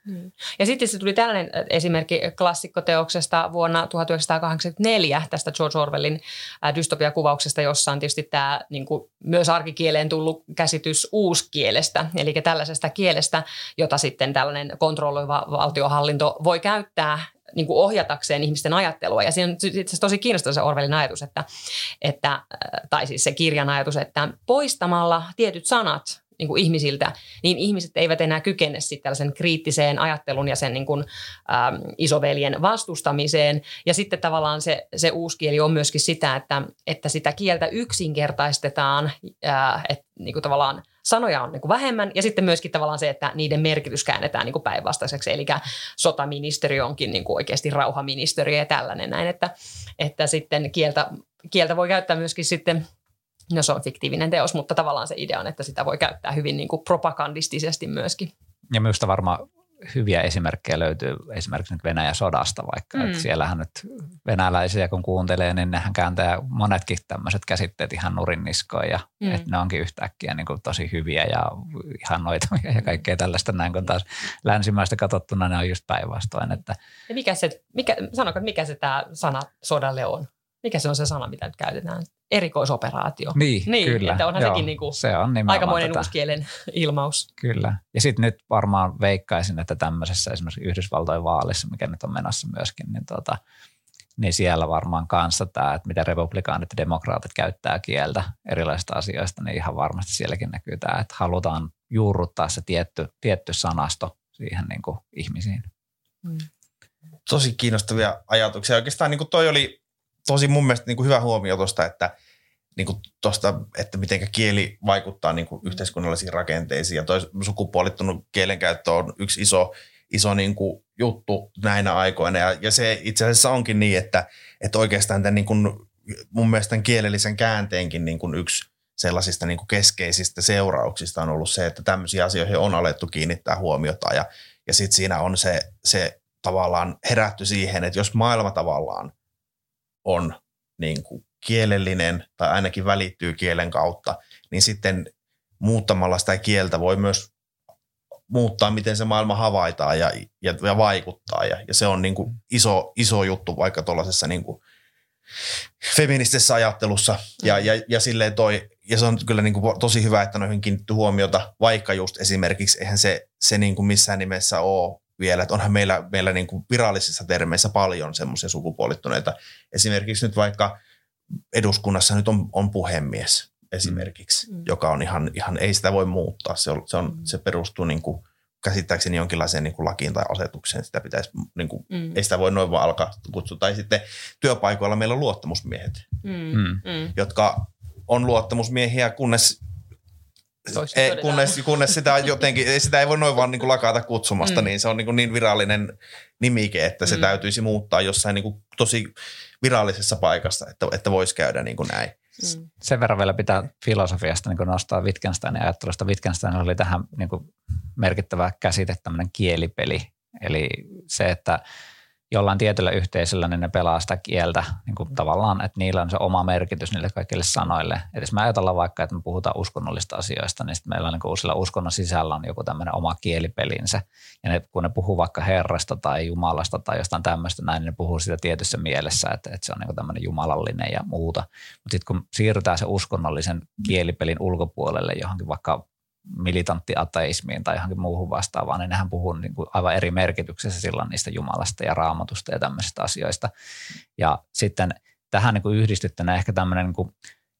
Mm. Ja sitten se tuli tällainen äh, esimerkki klassikkoteoksesta vuonna 1984 tästä George Orwellin äh, dystopiakuvauksesta, jossa on tietysti tämä niin kuin myös arkikieleen tullut käsitys uuskielestä, eli tällaisesta kielestä, jota sitten tällainen kontrolloiva valtiohallinto voi käyttää niin kuin ohjatakseen ihmisten ajattelua. Ja siinä on itse tosi kiinnostava se Orwellin ajatus, että, että, äh, tai siis se kirjan ajatus, että poistamalla tietyt sanat niin kuin ihmisiltä, niin ihmiset eivät enää kykene sitten tällaisen kriittiseen ajattelun ja sen niin kuin, ähm, isoveljen vastustamiseen. Ja sitten tavallaan se, se uusi kieli on myöskin sitä, että, että sitä kieltä yksinkertaistetaan, äh, että niin kuin tavallaan sanoja on niin kuin vähemmän ja sitten myöskin tavallaan se, että niiden merkitys käännetään niin kuin päinvastaiseksi. Eli sotaministeriö onkin niin kuin oikeasti rauhaministeriö ja tällainen näin, että, että sitten kieltä, kieltä voi käyttää myöskin sitten No se on fiktiivinen teos, mutta tavallaan se idea on, että sitä voi käyttää hyvin niin kuin propagandistisesti myöskin. Ja minusta varmaan hyviä esimerkkejä löytyy esimerkiksi nyt Venäjän sodasta vaikka, mm. että siellähän nyt venäläisiä kun kuuntelee, niin nehän kääntää monetkin tämmöiset käsitteet ihan nurinniskoon ja mm. että ne onkin yhtäkkiä niin kuin tosi hyviä ja ihan noita ja kaikkea tällaista näin, kun taas länsimaista katsottuna ne on just päinvastoin. Että. Ja mikä se, mikä, sanoko, mikä se tämä sana sodalle on? Mikä se on se sana, mitä nyt käytetään? erikoisoperaatio. Niin, niin kyllä. Että onhan Joo, sekin niin kuin se on aikamoinen tätä. uuskielen ilmaus. Kyllä. Ja sitten nyt varmaan veikkaisin, että tämmöisessä esimerkiksi Yhdysvaltojen vaalissa, mikä nyt on menossa myöskin, niin, tota, niin siellä varmaan kanssa tämä, että miten republikaanit ja demokraatit käyttää kieltä erilaisista asioista, niin ihan varmasti sielläkin näkyy tämä, että halutaan juurruttaa se tietty, tietty sanasto siihen niin kuin ihmisiin. Mm. Tosi kiinnostavia ajatuksia. Oikeastaan niin kuin toi oli tosi mun mielestä niin kuin hyvä huomio tuosta, että niin kuin tosta, että miten kieli vaikuttaa niin kuin yhteiskunnallisiin rakenteisiin. Ja toi sukupuolittunut kielenkäyttö on yksi iso iso niin kuin juttu näinä aikoina. Ja, ja se itse asiassa onkin niin, että, että oikeastaan tämän niin kuin, mun mielestä tämän kielellisen käänteenkin niin kuin yksi sellaisista niin kuin keskeisistä seurauksista on ollut se, että tämmöisiä asioihin on alettu kiinnittää huomiota ja, ja sitten siinä on se, se tavallaan herätty siihen, että jos maailma tavallaan on niin kuin kielellinen tai ainakin välittyy kielen kautta, niin sitten muuttamalla sitä kieltä voi myös muuttaa, miten se maailma havaitaan ja, ja, ja vaikuttaa. Ja, ja se on niin kuin iso, iso juttu vaikka tuollaisessa niin kuin feministisessä ajattelussa. Ja, ja, ja, silleen toi, ja se on kyllä niin kuin tosi hyvä, että noihin kiinnitty huomiota, vaikka just esimerkiksi eihän se, se niin kuin missään nimessä ole vielä, että onhan meillä, meillä niin kuin virallisissa termeissä paljon semmoisia sukupuolittuneita. Esimerkiksi nyt vaikka eduskunnassa nyt on, on puhemies esimerkiksi, mm. joka on ihan, ihan, ei sitä voi muuttaa. Se, on, se, on, mm. se perustuu niin kuin, käsittääkseni jonkinlaiseen niin kuin lakiin tai asetukseen. Sitä pitäisi, niin kuin, mm. ei sitä voi noin vaan alkaa kutsua. Tai sitten työpaikoilla meillä on luottamusmiehet, mm. mm. mm. jotka on luottamusmiehiä, kunnes ei, kunnes, kunnes sitä jotenkin, sitä ei voi noin vaan niin kuin lakata kutsumasta, mm. niin se on niin, kuin niin virallinen nimike, että se mm. täytyisi muuttaa jossain niin kuin tosi virallisessa paikassa, että, että voisi käydä niin kuin näin. Mm. Sen verran vielä pitää filosofiasta niin nostaa Wittgensteinin ajattelusta. Wittgenstein oli tähän niin kuin merkittävä käsite, tämmöinen kielipeli. Eli se, että jollain tietyllä yhteisöllä, niin ne pelaa sitä kieltä niin kuin tavallaan, että niillä on se oma merkitys niille kaikille sanoille. Et jos me ajatellaan vaikka, että me puhutaan uskonnollista asioista, niin sitten meillä on niin sillä uskonnon sisällä on joku tämmöinen oma kielipelinsä. Ja ne, kun ne puhuu vaikka Herrasta tai Jumalasta tai jostain tämmöistä näin, niin ne puhuu sitä tietyssä mielessä, että, että se on niin tämmöinen jumalallinen ja muuta. Mutta sitten kun siirrytään se uskonnollisen kielipelin ulkopuolelle johonkin vaikka militanttiateismiin tai johonkin muuhun vastaavaan, niin nehän puhuu niin kuin aivan eri merkityksessä silloin niistä Jumalasta ja raamatusta ja tämmöisistä asioista. Ja sitten tähän niin kuin yhdistettynä ehkä tämmöinen niin kuin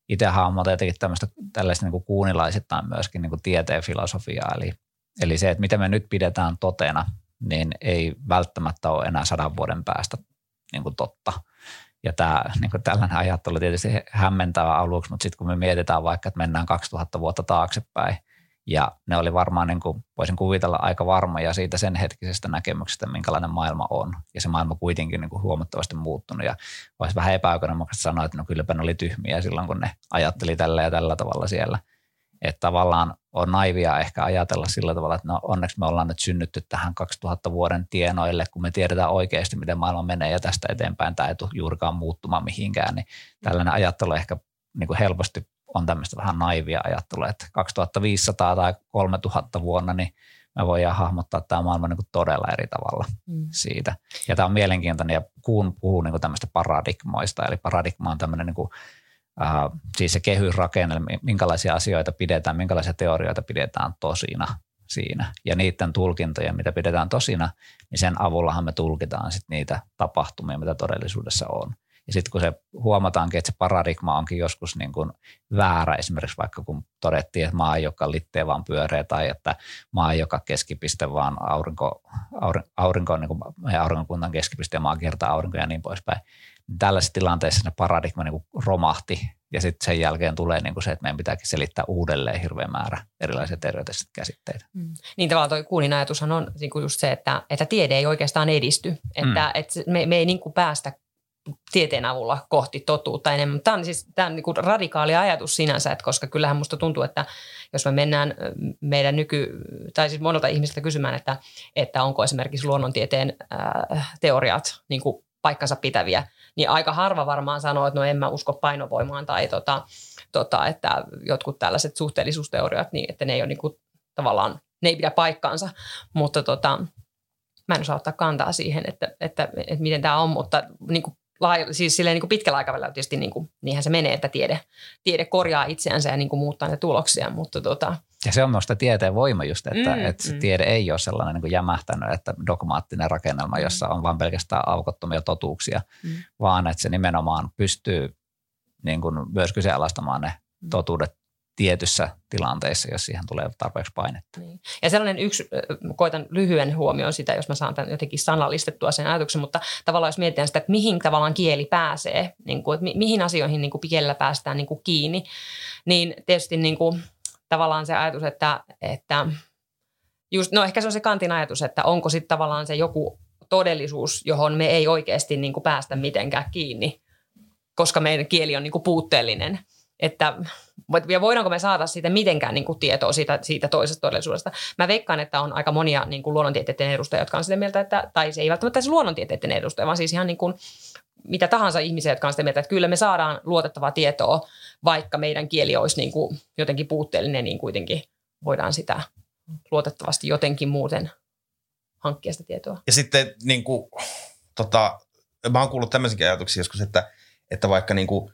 itse hahmota jotenkin tämmöistä tällaista niin kuin kuunilaisittain myöskin niin kuin tieteen filosofiaa, eli, eli se, että mitä me nyt pidetään totena, niin ei välttämättä ole enää sadan vuoden päästä niin kuin totta. Ja tämä, niin kuin tällainen ajattelu tietysti hämmentää aluksi, mutta sitten kun me mietitään vaikka, että mennään 2000 vuotta taaksepäin, ja ne oli varmaan, niin kuin, voisin kuvitella, aika varmoja siitä sen hetkisestä näkemyksestä, minkälainen maailma on. Ja se maailma kuitenkin niin kuin huomattavasti muuttunut. Ja olisi vähän epäoikeudenmukaista sanoa, että no kylläpä ne oli tyhmiä silloin, kun ne ajatteli tällä ja tällä tavalla siellä. Että tavallaan on naivia ehkä ajatella sillä tavalla, että no onneksi me ollaan nyt synnytty tähän 2000 vuoden tienoille, kun me tiedetään oikeasti, miten maailma menee ja tästä eteenpäin tämä ei tule juurikaan muuttumaan mihinkään, niin tällainen ajattelu ehkä niin kuin helposti on tämmöistä vähän naivia ajattelua, että 2500 tai 3000 vuonna, niin me voidaan hahmottaa tämä maailma niin kuin todella eri tavalla mm. siitä. Ja tämä on mielenkiintoinen, ja Kuun puhuu niin kuin tämmöistä paradigmoista, eli paradigma on tämmöinen niin kuin, äh, siis se kehysrakenne, minkälaisia asioita pidetään, minkälaisia teorioita pidetään tosina siinä. Ja niiden tulkintoja, mitä pidetään tosina, niin sen avullahan me tulkitaan sit niitä tapahtumia, mitä todellisuudessa on. Ja sitten kun se huomataankin, että se paradigma onkin joskus niin kuin väärä, esimerkiksi vaikka kun todettiin, että maa ei olekaan litteä vaan pyöreä tai että maa ei joka keskipiste vaan aurinko, aurinko, aurinko on niin kuin meidän aurinkokunnan keskipiste ja maa kiertää aurinko ja niin poispäin. Niin tällaisessa tilanteessa se paradigma niin kuin romahti ja sitten sen jälkeen tulee niin kuin se, että meidän pitääkin selittää uudelleen hirveän määrä erilaisia terveydellisiä käsitteitä. Mm. Niin tavallaan tuo Kuunin ajatushan on niin kuin just se, että, että tiede ei oikeastaan edisty. Että, mm. että me, me ei niin kuin päästä tieteen avulla kohti totuutta enemmän. Tämä on siis tämä on niin kuin radikaali ajatus sinänsä, että koska kyllähän musta tuntuu, että jos me mennään meidän nyky, tai siis monelta ihmiseltä kysymään, että, että onko esimerkiksi luonnontieteen äh, teoriat niin kuin paikkansa pitäviä, niin aika harva varmaan sanoo, että no en mä usko painovoimaan tai tota, tota, että jotkut tällaiset suhteellisuusteoriat, niin että ne ei ole niin kuin, tavallaan, ne ei pidä paikkaansa, mutta tota, mä en osaa ottaa kantaa siihen, että, että, että, että miten tämä on, mutta niin kuin siis silleen niin kuin pitkällä aikavälillä tietysti niin kuin, niinhän se menee, että tiede, tiede korjaa itseänsä ja niin kuin muuttaa ne tuloksia, mutta tota, ja se on minusta tieteen voima just, että, mm, että mm. tiede ei ole sellainen niin kuin jämähtänyt, että dogmaattinen rakennelma, jossa on vain pelkästään aukottomia totuuksia, mm. vaan että se nimenomaan pystyy niin kuin myös kyseenalaistamaan ne mm. totuudet tietyssä tilanteessa, jos siihen tulee tarpeeksi painetta. Niin. Ja sellainen yksi, koitan lyhyen huomioon sitä, jos mä saan tämän jotenkin sanallistettua sen ajatuksen, mutta tavallaan jos mietitään sitä, että mihin tavallaan kieli pääsee, niin kuin, että mi- mihin asioihin niin kuin kielellä päästään niin kuin kiinni, niin tietysti niin kuin, tavallaan se ajatus, että, että just, no ehkä se on se kantin ajatus, että onko sitten tavallaan se joku todellisuus, johon me ei oikeasti niin kuin päästä mitenkään kiinni, koska meidän kieli on niin kuin puutteellinen. Että ja voidaanko me saada siitä mitenkään niin kuin tietoa siitä, siitä toisesta todellisuudesta. Mä veikkaan, että on aika monia niin kuin luonnontieteiden edustajia, jotka on sitä mieltä, että, tai se ei välttämättä se luonnontieteiden edustaja, vaan siis ihan niin kuin mitä tahansa ihmisiä, jotka on sitä mieltä, että kyllä me saadaan luotettavaa tietoa, vaikka meidän kieli olisi niin kuin jotenkin puutteellinen, niin kuitenkin voidaan sitä luotettavasti jotenkin muuten hankkia sitä tietoa. Ja sitten niin kuin, tota, mä oon kuullut tämmöisiä ajatuksia joskus, että, että vaikka niin kuin,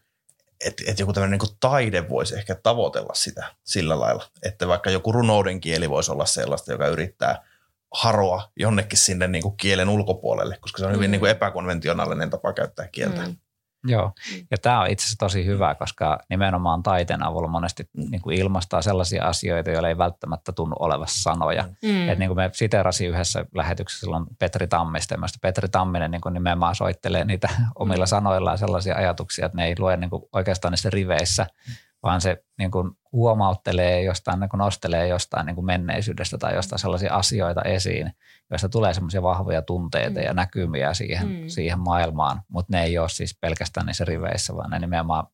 että, että joku tämmöinen niin taide voisi ehkä tavoitella sitä sillä lailla, että vaikka joku runouden kieli voisi olla sellaista, joka yrittää haroa jonnekin sinne niin kuin kielen ulkopuolelle, koska se on hyvin mm. niin kuin epäkonventionaalinen tapa käyttää kieltä. Mm. Joo, mm. ja tämä on itse asiassa tosi hyvä, koska nimenomaan taiteen avulla monesti niin kuin ilmastaa sellaisia asioita, joilla ei välttämättä tunnu olevassa sanoja. Mm. Et niin kuin me siterasin yhdessä lähetyksessä silloin Petri Tammista, ja Petri Tamminen niin kuin nimenomaan soittelee niitä omilla mm. sanoillaan sellaisia ajatuksia, että ne ei lue niin kuin oikeastaan niissä riveissä, vaan se niin kuin huomauttelee jostain, niin kuin nostelee jostain niin kuin menneisyydestä tai jostain sellaisia asioita esiin, joista tulee semmoisia vahvoja tunteita mm. ja näkymiä siihen, mm. siihen maailmaan, mutta ne ei ole siis pelkästään niissä riveissä, vaan ne nimenomaan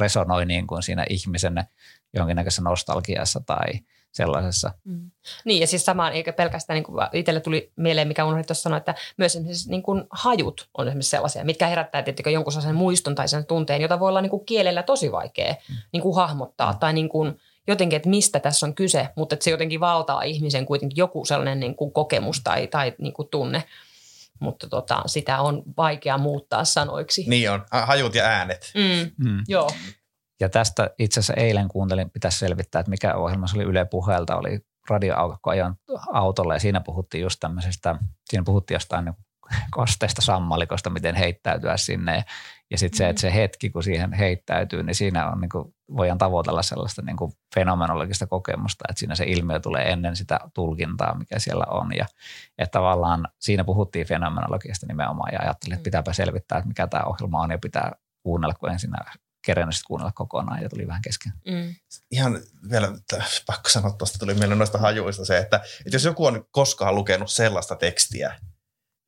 resonoi niin kuin siinä ihmisen jonkinnäköisessä nostalgiassa tai sellaisessa. Mm. Niin ja siis samaan, eikä pelkästään, niin kuin itselle tuli mieleen, mikä unohdin tuossa sanoa, että myös esimerkiksi niin kuin hajut on esimerkiksi sellaisia, mitkä herättää tiettikö jonkun sellaisen muiston tai sen tunteen, jota voi olla niin kuin kielellä tosi vaikea mm. niin kuin hahmottaa mm. tai niin kuin jotenkin, että mistä tässä on kyse, mutta että se jotenkin valtaa ihmisen kuitenkin joku sellainen niin kuin kokemus tai, tai niin kuin tunne mutta tota, sitä on vaikea muuttaa sanoiksi. Niin on, hajut ja äänet. Mm. Mm. Joo. Ja tästä itse asiassa eilen kuuntelin, pitäisi selvittää, että mikä ohjelma se oli Yle Puheelta, oli radioaukakko ajan autolla ja siinä puhuttiin just tämmöisestä, siinä puhuttiin jostain niin kosteista sammalikosta, miten heittäytyä sinne. Ja sitten se, että se hetki, kun siihen heittäytyy, niin siinä on, niin kuin, voidaan tavoitella sellaista niin kuin fenomenologista kokemusta, että siinä se ilmiö tulee ennen sitä tulkintaa, mikä siellä on. Ja että tavallaan siinä puhuttiin fenomenologiasta nimenomaan ja ajattelin, että pitääpä selvittää, että mikä tämä ohjelma on ja pitää kuunnella, kun ensin kerennyt kuunnella kokonaan ja tuli vähän kesken. Mm. Ihan vielä pakko sanoa tuosta, tuli mieleen noista hajuista se, että, että jos joku on koskaan lukenut sellaista tekstiä,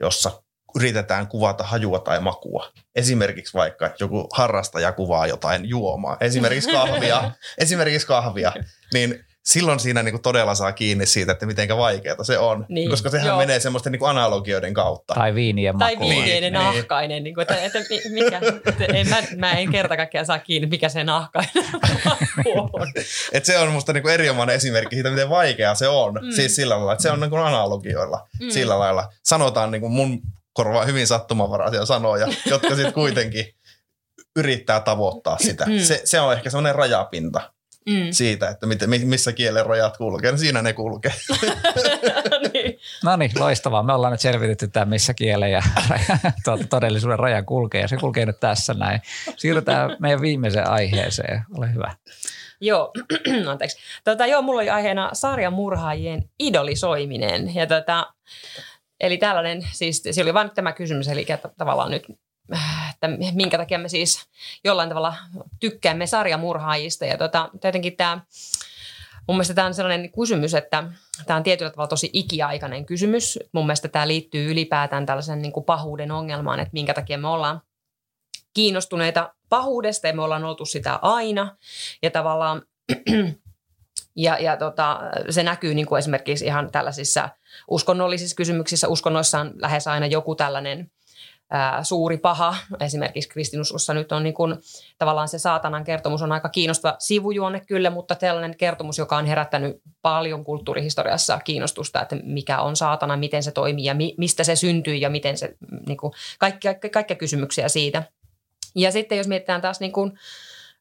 jossa yritetään kuvata hajua tai makua. Esimerkiksi vaikka, että joku harrastaja kuvaa jotain juomaa, esimerkiksi kahvia, esimerkiksi kahvia, niin silloin siinä niin kuin todella saa kiinni siitä, että miten vaikeaa se on, niin, koska sehän joo. menee semmoisten niin kuin analogioiden kautta. Tai viinien makuun. Tai viinien niin, nahkainen, niin kuin, että, että mikä, että en, mä, mä en kerta kaikkiaan saa kiinni, mikä se nahkainen on. Et se on musta niin kuin erinomainen esimerkki siitä, miten vaikeaa se on, mm. siis sillä lailla, että se on niin kuin analogioilla mm. sillä lailla. Sanotaan niin kuin mun korvaa hyvin sattumanvaraisia sanoja, jotka sitten kuitenkin yrittää tavoittaa sitä. Mm. Se, se on ehkä semmoinen rajapinta mm. siitä, että mit, missä kielen rajat kulkee. No siinä ne kulkee. niin. No niin, loistavaa. Me ollaan nyt selvitetty tämä, missä kielen ja tuota, todellisuuden raja kulkee. Ja se kulkee nyt tässä näin. Siirrytään meidän viimeiseen aiheeseen. Ole hyvä. Joo, anteeksi. Tota, joo, mulla oli aiheena sarjamurhaajien idolisoiminen. Ja tota, eli tällainen, siis se oli vain tämä kysymys, eli tavallaan nyt että minkä takia me siis jollain tavalla tykkäämme sarjamurhaajista. Ja tota, tietenkin tämä, mun mielestä tämä on sellainen kysymys, että tämä on tietyllä tavalla tosi ikiaikainen kysymys. Mun mielestä tämä liittyy ylipäätään tällaisen niin kuin pahuuden ongelmaan, että minkä takia me ollaan kiinnostuneita pahuudesta ja me ollaan oltu sitä aina. Ja tavallaan ja, ja tota, se näkyy niin kuin esimerkiksi ihan tällaisissa uskonnollisissa kysymyksissä. Uskonnoissa on lähes aina joku tällainen – suuri paha. Esimerkiksi kristinuskossa nyt on niin kuin, tavallaan se saatanan kertomus on aika kiinnostava sivujuonne kyllä, mutta tällainen kertomus, joka on herättänyt paljon kulttuurihistoriassa kiinnostusta, että mikä on saatana, miten se toimii ja mi, mistä se syntyy ja miten se, niin kuin, kaikkia, kaikkia kysymyksiä siitä. Ja sitten jos mietitään taas niin kuin,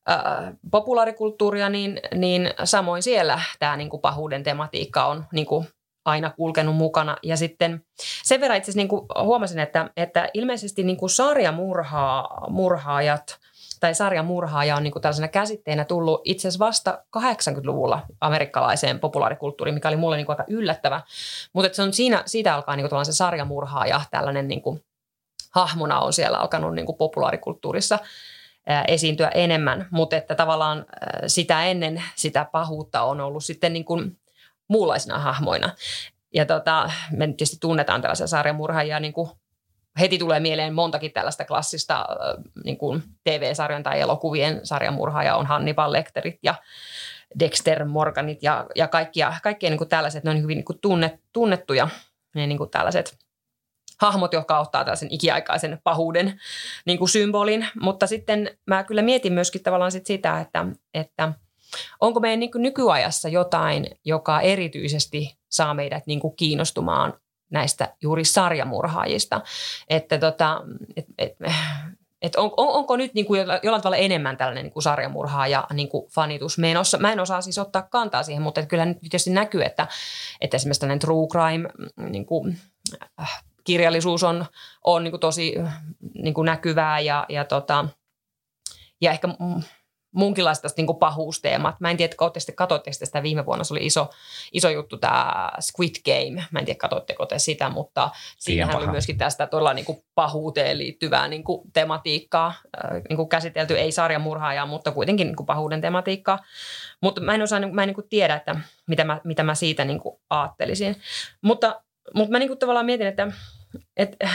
ää, populaarikulttuuria, niin, niin samoin siellä tämä niin kuin pahuuden tematiikka on niin kuin, aina kulkenut mukana. Ja sitten sen verran itse asiassa niin huomasin, että, että ilmeisesti niin kuin sarjamurhaajat tai sarjamurhaaja on niin kuin tällaisena käsitteenä tullut itse asiassa vasta 80-luvulla amerikkalaiseen populaarikulttuuriin, mikä oli mulle niin kuin aika yllättävä. Mutta se on siinä, siitä alkaa niin kuin se sarjamurhaaja, tällainen niin kuin hahmona on siellä alkanut niin kuin populaarikulttuurissa esiintyä enemmän, mutta että tavallaan sitä ennen sitä pahuutta on ollut sitten niin kuin muunlaisina hahmoina. Ja tota, me tietysti tunnetaan tällaisia sarjamurhaajia niin kuin heti tulee mieleen montakin tällaista klassista niin kuin TV-sarjan tai elokuvien sarjamurhaaja on Hannibal Lecterit ja Dexter Morganit ja, ja kaikkia, kaikkia niin kuin tällaiset, ne on hyvin niin kuin tunnet, tunnettuja ne niin kuin tällaiset hahmot, jotka ottaa tällaisen ikiaikaisen pahuuden niin kuin symbolin. Mutta sitten mä kyllä mietin myöskin tavallaan sit sitä, että, että onko meidän niin nykyajassa jotain, joka erityisesti saa meidät niin kiinnostumaan näistä juuri sarjamurhaajista. Että tota, et, et, et on, on, onko nyt niin kuin jollain tavalla enemmän tällainen niin kuin sarjamurhaa ja niin fanitus? Mä en, osaa, mä en osaa siis ottaa kantaa siihen, mutta kyllä nyt tietysti näkyy, että, että esimerkiksi tällainen true crime niin kuin, äh, kirjallisuus on, on niin kuin tosi niin kuin näkyvää ja, ja, tota, ja ehkä munkinlaista niin pahuusteemat. Mä en tiedä, katsoitteko sitä viime vuonna, se oli iso, iso juttu tämä Squid Game. Mä en tiedä, katsoitteko te sitä, mutta siinähän oli myöskin tästä todella niin kuin pahuuteen liittyvää niin kuin tematiikkaa niin kuin käsitelty. Ei sarjamurhaajaa, mutta kuitenkin niin kuin pahuuden tematiikkaa. Mutta mä en osaa, mä en niin kuin tiedä, että mitä mä, mitä mä siitä niin kuin ajattelisin. Mutta, mutta mä niin kuin tavallaan mietin, että, että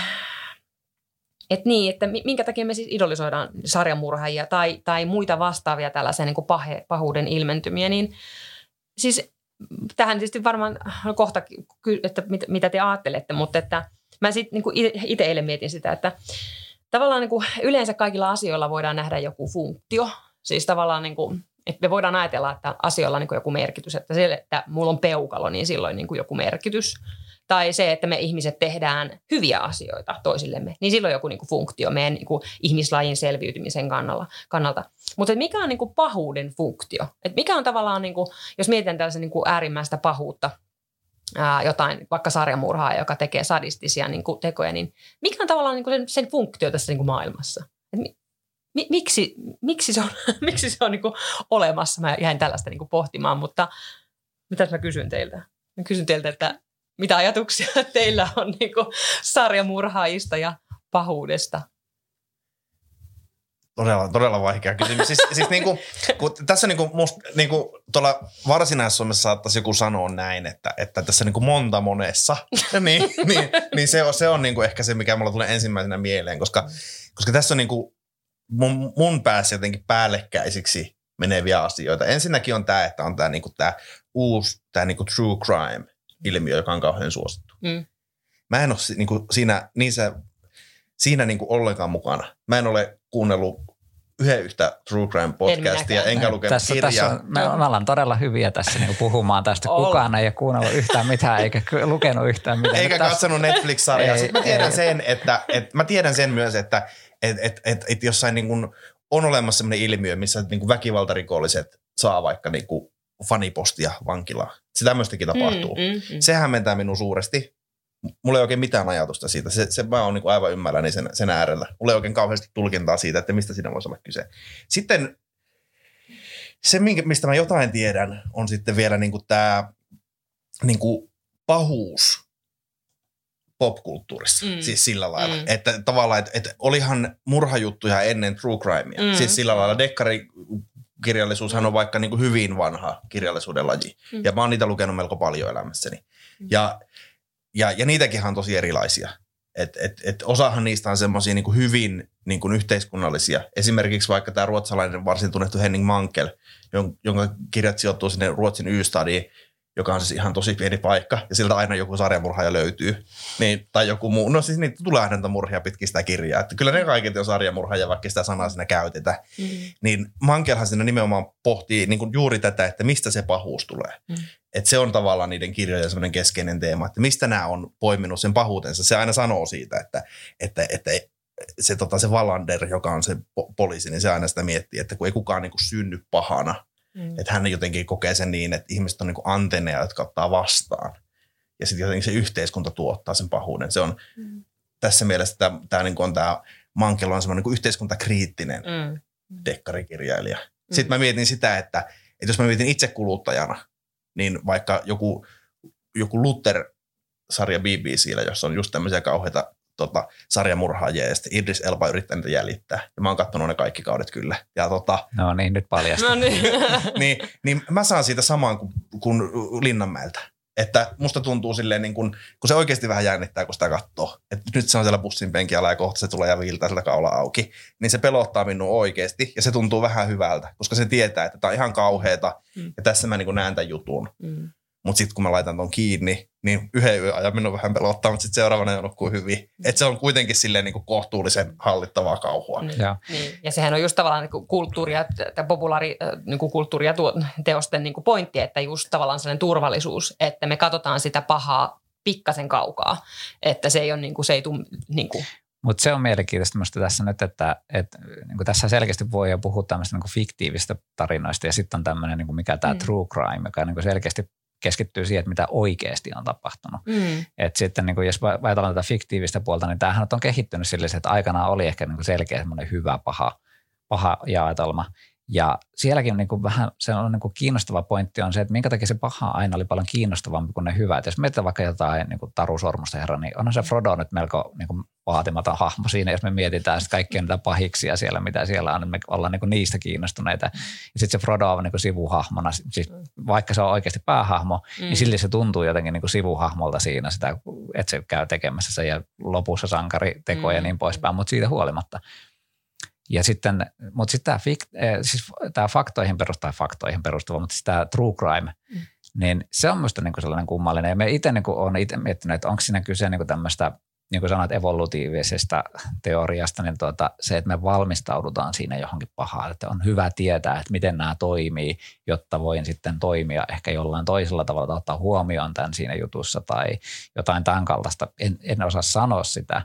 että niin, että minkä takia me siis idolisoidaan sarjamurhaajia tai, tai muita vastaavia tällaisia niin kuin pahe, pahuuden ilmentymiä, niin siis tähän tietysti varmaan kohta, että mit, mitä te ajattelette, mutta että mä sitten niin itse eilen mietin sitä, että tavallaan niin kuin yleensä kaikilla asioilla voidaan nähdä joku funktio. Siis tavallaan niin kuin, että me voidaan ajatella, että asioilla on niin joku merkitys, että se, että mulla on peukalo, niin silloin niin joku merkitys tai se, että me ihmiset tehdään hyviä asioita toisillemme, niin silloin joku niin kuin funktio meidän niin kuin ihmislajin selviytymisen kannalla, kannalta. Mutta mikä on niin kuin pahuuden funktio? Et mikä on tavallaan, niin kuin, jos mietitään tällaisen niin kuin äärimmäistä pahuutta, ää, jotain vaikka sarjamurhaa, joka tekee sadistisia niin kuin tekoja, niin mikä on tavallaan niin kuin sen, sen funktio tässä niin kuin maailmassa? Et mi, mi, miksi, miksi se on, miksi se on niin olemassa? Mä jäin tällaista niin pohtimaan, mutta mitä mä kysyn teiltä? Mä kysyn teiltä, että mitä ajatuksia teillä on niin kuin sarjamurhaajista ja pahuudesta? Todella, todella vaikea kysymys. Siis, siis niin kuin, kun tässä niin kuin musta, niin kuin tuolla Varsinais-Suomessa saattaisi joku sanoa näin, että, että tässä niin kuin monta monessa, niin, niin, niin se on, se on niin kuin ehkä se, mikä mulla tulee ensimmäisenä mieleen, koska, koska tässä on niin kuin mun, mun päässä jotenkin päällekkäisiksi meneviä asioita. Ensinnäkin on tämä, että on tämä, niin kuin tämä uusi tämä niin kuin true crime – ilmiö, joka on kauhean suosittu. Mm. Mä en ole niin kuin siinä, niissä, siinä niin kuin ollenkaan mukana. Mä en ole kuunnellut yhden yhtä True Crime podcastia, en enkä lukenut tässä, kirjaa. Tässä on, me, me ollaan todella hyviä tässä niin puhumaan tästä. Kukaan ei ole kuunnellut yhtään mitään eikä lukenut yhtään mitään. Eikä tässä, katsonut Netflix-sarjaa. Sitten mä tiedän, ei, sen, että, et, mä tiedän sen myös, että et, et, et, et jossain niin kuin on olemassa sellainen ilmiö, missä niin kuin väkivaltarikolliset saa vaikka niin kuin fanipostia vankilaan. Se tämmöistäkin tapahtuu. Mm, mm, mm. Se hämmentää minun suuresti. Mulla ei oikein mitään ajatusta siitä. Se, se mä oon niin aivan ymmärräni sen, sen äärellä. Mulla ei oikein kauheasti tulkintaa siitä, että mistä siinä voisi olla kyse. Sitten se, mistä mä jotain tiedän, on sitten vielä niin tämä niin pahuus popkulttuurissa. Mm. Siis sillä lailla. Mm. Että tavallaan, että, että olihan murhajuttuja ennen true crimea. Mm. Siis sillä lailla dekkari kirjallisuushan on vaikka niin kuin hyvin vanha kirjallisuuden laji. Mm. Ja mä oon niitä lukenut melko paljon elämässäni. Mm. Ja, ja, ja niitäkin on tosi erilaisia. Et, et, et osahan niistä on semmoisia niin hyvin niin kuin yhteiskunnallisia. Esimerkiksi vaikka tämä ruotsalainen varsin tunnettu Henning Mankel, jonka kirjat sijoittuu sinne Ruotsin Ystadiin, joka on siis ihan tosi pieni paikka, ja siltä aina joku sarjamurhaaja löytyy. Niin, tai joku muu. No siis niitä tulee aina murhia pitkin sitä kirjaa. Että kyllä ne kaikki on sarjamurhaaja, vaikka sitä sanaa siinä käytetään. Mm. Niin Mankelhan siinä nimenomaan pohtii niin kuin juuri tätä, että mistä se pahuus tulee. Mm. Että se on tavallaan niiden kirjojen semmoinen keskeinen teema, että mistä nämä on poiminut sen pahuutensa. Se aina sanoo siitä, että, että, että se, tota, se Wallander, joka on se po- poliisi, niin se aina sitä miettii, että kun ei kukaan niin kuin synny pahana, Mm. Että hän jotenkin kokee sen niin, että ihmiset on niin antenneja, jotka ottaa vastaan. Ja sitten jotenkin se yhteiskunta tuottaa sen pahuuden. Se on mm. tässä mielessä tämä, tämä niin on tämä Mankelo on semmoinen niin yhteiskuntakriittinen mm. dekkarikirjailija. Mm. Sitten mä mietin sitä, että, että jos mä mietin itse kuluttajana, niin vaikka joku, joku Luther sarja BBCllä, jossa on just tämmöisiä kauheita tota, sarjamurhaajia ja sitten Idris Elba yrittää niitä jäljittää. Ja mä oon katsonut ne kaikki kaudet kyllä. Ja tota, No niin, nyt paljasta. No niin. niin, niin mä saan siitä samaan kuin, kuin Linnanmäeltä. Että musta tuntuu silleen, niin kun, kun se oikeasti vähän jännittää, kun sitä katsoo. Että nyt se on siellä bussin penkin alla ja kohta se tulee ja viiltää sieltä kaula auki. Niin se pelottaa minua oikeasti ja se tuntuu vähän hyvältä, koska se tietää, että tämä on ihan kauheata Mm. ja tässä mä niin näen tämän jutun. Mm. Mutta sitten kun mä laitan ton kiinni, niin yhden yön ajan minun vähän pelottaa, mutta sitten seuraavana jo nukkuu hyvin. Että se on kuitenkin silleen niin kuin kohtuullisen hallittavaa kauhua. Niin. Joo. Niin. Ja sehän on just tavallaan niin kulttuuria, populaari niin kulttuuria tuo, teosten niin pointti, että just tavallaan sellainen turvallisuus, että me katsotaan sitä pahaa pikkasen kaukaa, että se ei ole niin kuin, se ei tule niin kuin, Mutta se on mielenkiintoista minusta tässä nyt, että, että niin kuin tässä selkeästi voi jo puhua tämmöistä niin kuin fiktiivistä tarinoista ja sitten on tämmöinen, niin kuin mikä tämä Mm. mm. true crime, joka niin kuin selkeästi keskittyy siihen, että mitä oikeasti on tapahtunut. mm. Et sitten niin kuin jos ajatellaan tätä fiktiivistä puolta, niin tämähän on kehittynyt sillä että aikanaan oli ehkä niin kuin selkeä semmoinen hyvä, paha, paha jaetelma. Ja sielläkin niin kuin vähän se on niin kuin kiinnostava pointti on se, että minkä takia se paha aina oli paljon kiinnostavampi kuin ne hyvät. Jos mietitään vaikka jotain niin kuin Taru Sormusta herra, niin onhan se Frodo nyt melko niin kuin vaatimaton hahmo siinä, jos me mietitään sitten kaikkia niitä pahiksia siellä, mitä siellä on, niin me ollaan niin kuin niistä kiinnostuneita. Ja sitten se Frodo on niin kuin sivuhahmona, siis vaikka se on oikeasti päähahmo, Mm. niin silti se tuntuu jotenkin niin kuin sivuhahmolta siinä sitä, että se käy tekemässä sen ja lopussa sankari teko ja Mm. niin poispäin, mutta siitä huolimatta. Ja sitten, mutta sitten tämä, fik, eh, siis tämä faktoihin perustuva, faktoihin perustuva, mutta siis tämä true crime, Mm. niin se on minusta niinku sellainen kummallinen. Ja me itse niinku olen itse miettinyt, että onko siinä kyse niinku tämmöistä, niin kuin sanoit, evolutiivisesta teoriasta, niin tuota, se, että me valmistaudutaan siinä johonkin pahaan, että on hyvä tietää, että miten nämä toimii, jotta voin sitten toimia ehkä jollain toisella tavalla ottaa huomioon tämän siinä jutussa tai jotain tämän kaltaista. En, en osaa sanoa sitä.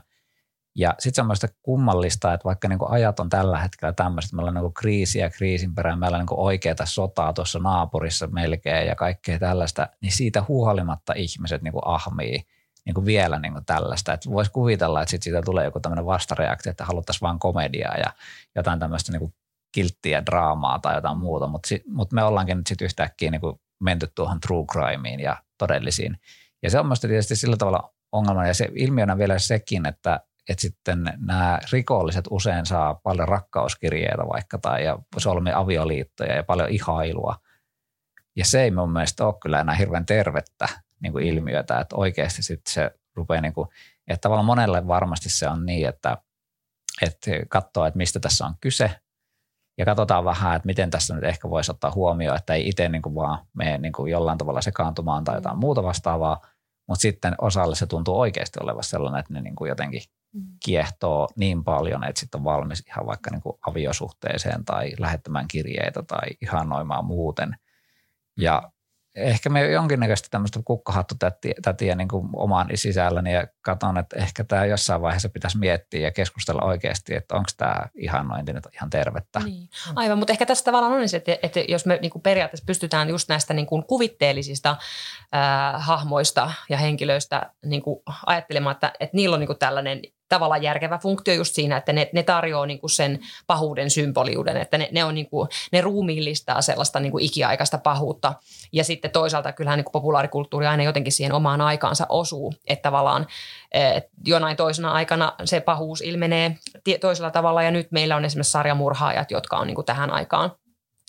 Ja sitten se on myös kummallista, että vaikka niinku ajat on tällä hetkellä tämmöiset, meillä on niinku kriisiä kriisin perään, meillä on niinku oikeata sotaa tuossa naapurissa melkein ja kaikkea tällaista, niin siitä huolimatta ihmiset niinku ahmii niinku vielä niinku tällaista. Että voisi kuvitella, että sit siitä tulee joku tämmöinen vastareaktio, että haluttaisiin vain komediaa ja jotain tämmöistä niinku kilttiä draamaa tai jotain muuta, mutta mut me ollaankin nyt sitten yhtäkkiä niinku menty tuohon true crimeen ja todellisiin. Ja se on minusta tietysti sillä tavalla ongelma, ja se ilmiönä vielä sekin, että että sitten nämä rikolliset usein saa paljon rakkauskirjeitä vaikka tai ja solmi avioliittoja ja paljon ihailua. Ja se ei mun mielestä ole kyllä enää hirveän tervettä niin kuin ilmiötä, että oikeasti sitten se rupeaa, niin kuin, että tavallaan monelle varmasti se on niin, että, että katsoo, että mistä tässä on kyse. Ja katsotaan vähän, että miten tässä nyt ehkä voisi ottaa huomioon, että ei itse niin kuin vaan mene niin kuin jollain tavalla sekaantumaan tai jotain muuta vastaavaa, mutta sitten osalle se tuntuu oikeasti olevan sellainen, että ne niin kuin jotenkin kiehtoo niin paljon, että sitten on valmis ihan vaikka niin kuin aviosuhteeseen tai lähettämään kirjeitä tai ihanoimaan muuten. Ja ehkä me jonkinnäköistä tämmöistä kukkahattutätiä niin kuin oman sisälläni ja katson, että ehkä tämä jossain vaiheessa pitäisi miettiä ja keskustella oikeasti, että onko tämä ihannointi nyt ihan tervettä. Niin. Aivan, mutta ehkä tässä tavallaan on se, että, että jos me niin kuin periaatteessa pystytään just näistä niin kuin kuvitteellisista ää, hahmoista ja henkilöistä niin kuin ajattelemaan, että, että niillä on niin kuin tällainen tavallaan järkevä funktio just siinä, että ne, ne tarjoaa niin kuin sen pahuuden symboliuden, että ne, ne, on niin kuin, ne ruumiillistaa sellaista niin kuin ikiaikaista pahuutta. Ja sitten toisaalta kyllähän niin kuin populaarikulttuuri aina jotenkin siihen omaan aikaansa osuu, että tavallaan et jonain toisena aikana se pahuus ilmenee toisella tavalla ja nyt meillä on esimerkiksi sarjamurhaajat, jotka on niin kuin tähän aikaan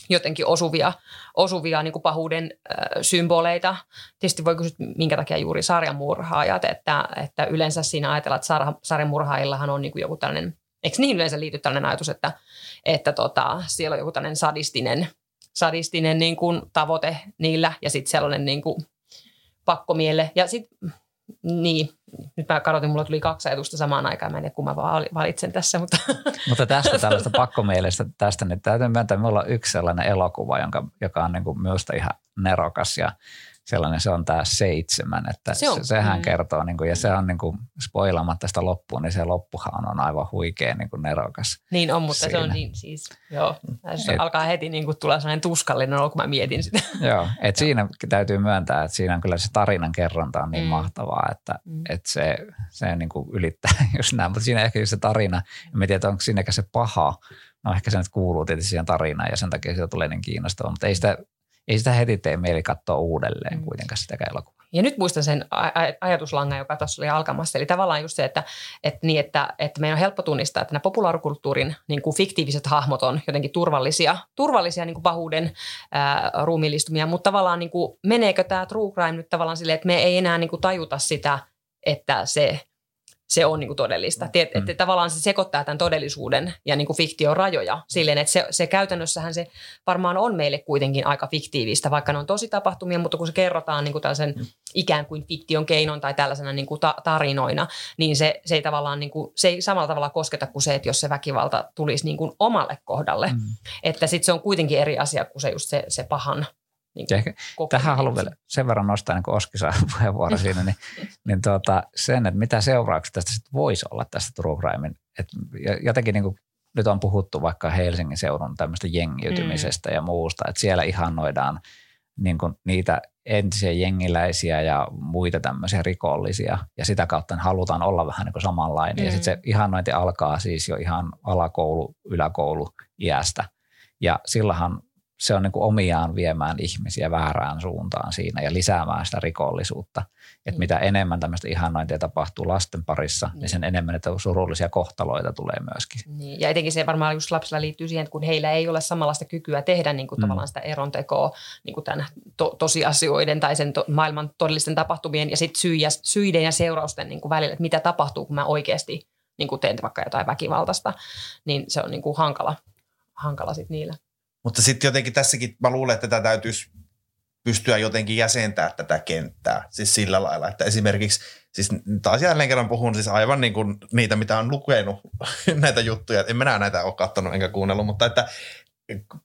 jotenkin osuvia, osuvia niin kuin pahuuden äh, symboleita. Tietysti voi kysyä, minkä takia juuri sarjamurhaajat, että, että yleensä siinä ajatellaan, että sarja, sarjamurhaajillahan on niin kuin joku tällainen, eikö niihin yleensä liity tällainen ajatus, että, että tota, siellä on joku tällainen sadistinen, sadistinen niin kuin tavoite niillä ja sitten sellainen niin kuin pakkomielle. Ja sitten, niin, nyt mä katsoin, mulla tuli kaksi ajatusta samaan aikaan, mä en tiedä, kun mä vaan valitsen tässä, mutta Mutta tästä tällaista pakkomielestä tästä, niin täytyy myöntää, että minulla on yksi sellainen elokuva, jonka, joka on niin kuin minusta ihan nerokas ja sellainen, se on tämä seitsemän, että Se on, se, sehän mm. kertoo, niin kuin, ja se on niin kuin, spoilaamatta sitä loppuun, niin se loppuhan on aivan huikea niin kuin nerokas. Niin on, mutta se on Siinä. niin siis, joo. Se Et- alkaa heti niin kuin tulla sellainen tuskallinen olo, kun mä mietin sitä. Joo, että siinä täytyy myöntää, että siinä on kyllä se tarinan kerronta on niin Mm. mahtavaa, että, Mm. että se, se niin kuin ylittää just näin, mutta siinä ehkä just se tarina, en mä tiedä, onko siinäkään se paha, no ehkä se nyt kuuluu tietysti siihen tarinaan ja sen takia siitä tulee niin kiinnostavaa, mutta ei sitä, ei sitä heti tee mieli katsoa uudelleen Mm. kuitenkaan sitäkään elokuvaa. ja nyt muistan sen ajatuslangan, joka tuossa oli alkamassa. Eli tavallaan just se, että, että, niin, että, että meidän on helppo tunnistaa, että nämä populaarikulttuurin niin kuin fiktiiviset hahmot on jotenkin turvallisia, turvallisia niin kuin pahuuden ää, ruumiillistumia, mutta tavallaan niin kuin, meneekö tämä true crime nyt tavallaan silleen, että me ei enää niin kuin tajuta sitä, että se – se on niin kuin todellista. Tiet, mm. että tavallaan se sekoittaa tämän todellisuuden ja niin kuin fiktion rajoja silleen, että se, se käytännössähän se varmaan on meille kuitenkin aika fiktiivistä, vaikka ne on tosi tapahtumia, mutta kun se kerrotaan niin kuin tällaisen mm. ikään kuin fiktion keinon tai tällaisena niin kuin ta- tarinoina, niin se, se ei tavallaan niin kuin, se ei samalla tavalla kosketa kuin se, että jos se väkivalta tulisi niin kuin omalle kohdalle. Mm. Että sitten se on kuitenkin eri asia kuin se just se, se pahan niin ehkä, tähän haluan vielä sen verran nostaa, niin kuin Oski saa puheenvuoro siinä, niin, niin tuota, sen, että mitä seurauksia tästä sitten voisi olla tästä true crimein. jotenkin niin kuin, nyt on puhuttu vaikka Helsingin seudun tämmöistä jengiytymisestä mm. ja muusta, että siellä ihannoidaan niin kuin niitä entisiä jengiläisiä ja muita tämmöisiä rikollisia ja sitä kautta halutaan olla vähän niin kuin samanlainen. Mm. Ja sitten se ihannointi alkaa siis jo ihan alakoulu, yläkoulu iästä. Ja silloinhan se on niin kuin omiaan viemään ihmisiä väärään suuntaan siinä ja lisäämään sitä rikollisuutta. Että mm. mitä enemmän tämmöistä ihannointia tapahtuu lasten parissa, mm. niin sen enemmän että surullisia kohtaloita tulee myöskin. Niin. Ja etenkin se varmaan just lapsilla liittyy siihen, että kun heillä ei ole samanlaista kykyä tehdä niin kuin mm. tavallaan sitä erontekoa niin kuin tämän to- tosiasioiden tai sen to- maailman todellisten tapahtumien ja sitten syy syiden ja seurausten niin kuin välillä, että mitä tapahtuu, kun mä oikeasti niin kuin teen vaikka jotain väkivaltaista, niin se on niin kuin hankala, hankala sitten niillä. Mutta sitten jotenkin tässäkin mä luulen, että tätä täytyisi pystyä jotenkin jäsentää tätä kenttää. Siis sillä lailla, että esimerkiksi, siis taas jälleen kerran puhun siis aivan niin kuin niitä, mitä on lukenut näitä juttuja. En minä näitä ole katsonut enkä kuunnellut, mutta että,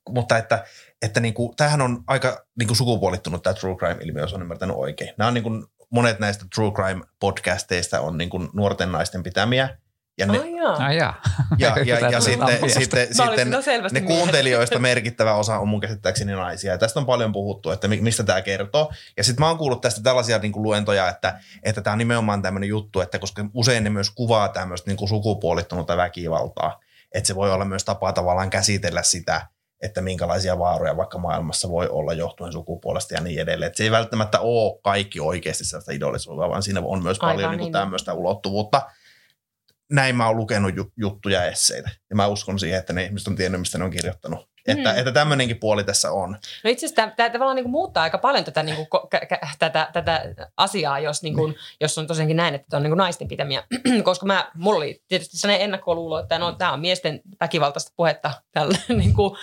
mutta että, että niin kuin, tämähän on aika niin kuin sukupuolittunut tämä true crime-ilmiö, jos on ymmärtänyt oikein. Nämä on niin kuin, monet näistä true crime podcasteista on niin kuin nuorten naisten pitämiä – ja ne, oh, Ah, ja, ja, ja, ja sitten, sitten, sitten ne kuuntelijoista merkittävä osa on mun käsittääkseni naisia. Ja tästä on paljon puhuttu, että mistä tämä kertoo. Ja sitten mä oon kuullut tästä tällaisia niin kuin luentoja, että, että tämä on nimenomaan tämmöinen juttu, että koska usein ne myös kuvaa tämmöistä niin kuin sukupuolittunutta väkivaltaa, että se voi olla myös tapa tavallaan käsitellä sitä, että minkälaisia vaaroja vaikka maailmassa voi olla johtuen sukupuolesta ja niin edelleen. Että se ei välttämättä ole kaikki oikeasti sellaista idollisuutta, vaan siinä on myös Aivan paljon niin niin. tämmöistä ulottuvuutta – näin mä oon lukenut juttuja ja esseitä. Ja mä uskon siihen, että ne ihmiset on tiennyt, mistä ne on kirjoittanut. Mm. Että, että tämmöinenkin puoli tässä on. No itse asiassa tämä tavallaan niin kuin muuttaa aika paljon tätä, niin kuin, tätä, tätä asiaa, jos, niin kuin, jos on tosiaankin näin, että on niin kuin naisten pitämiä. Koska mä, mulla oli tietysti sellainen ennakkoluulo, että no, tämä on miesten väkivaltaista puhetta tällä, niin kuin,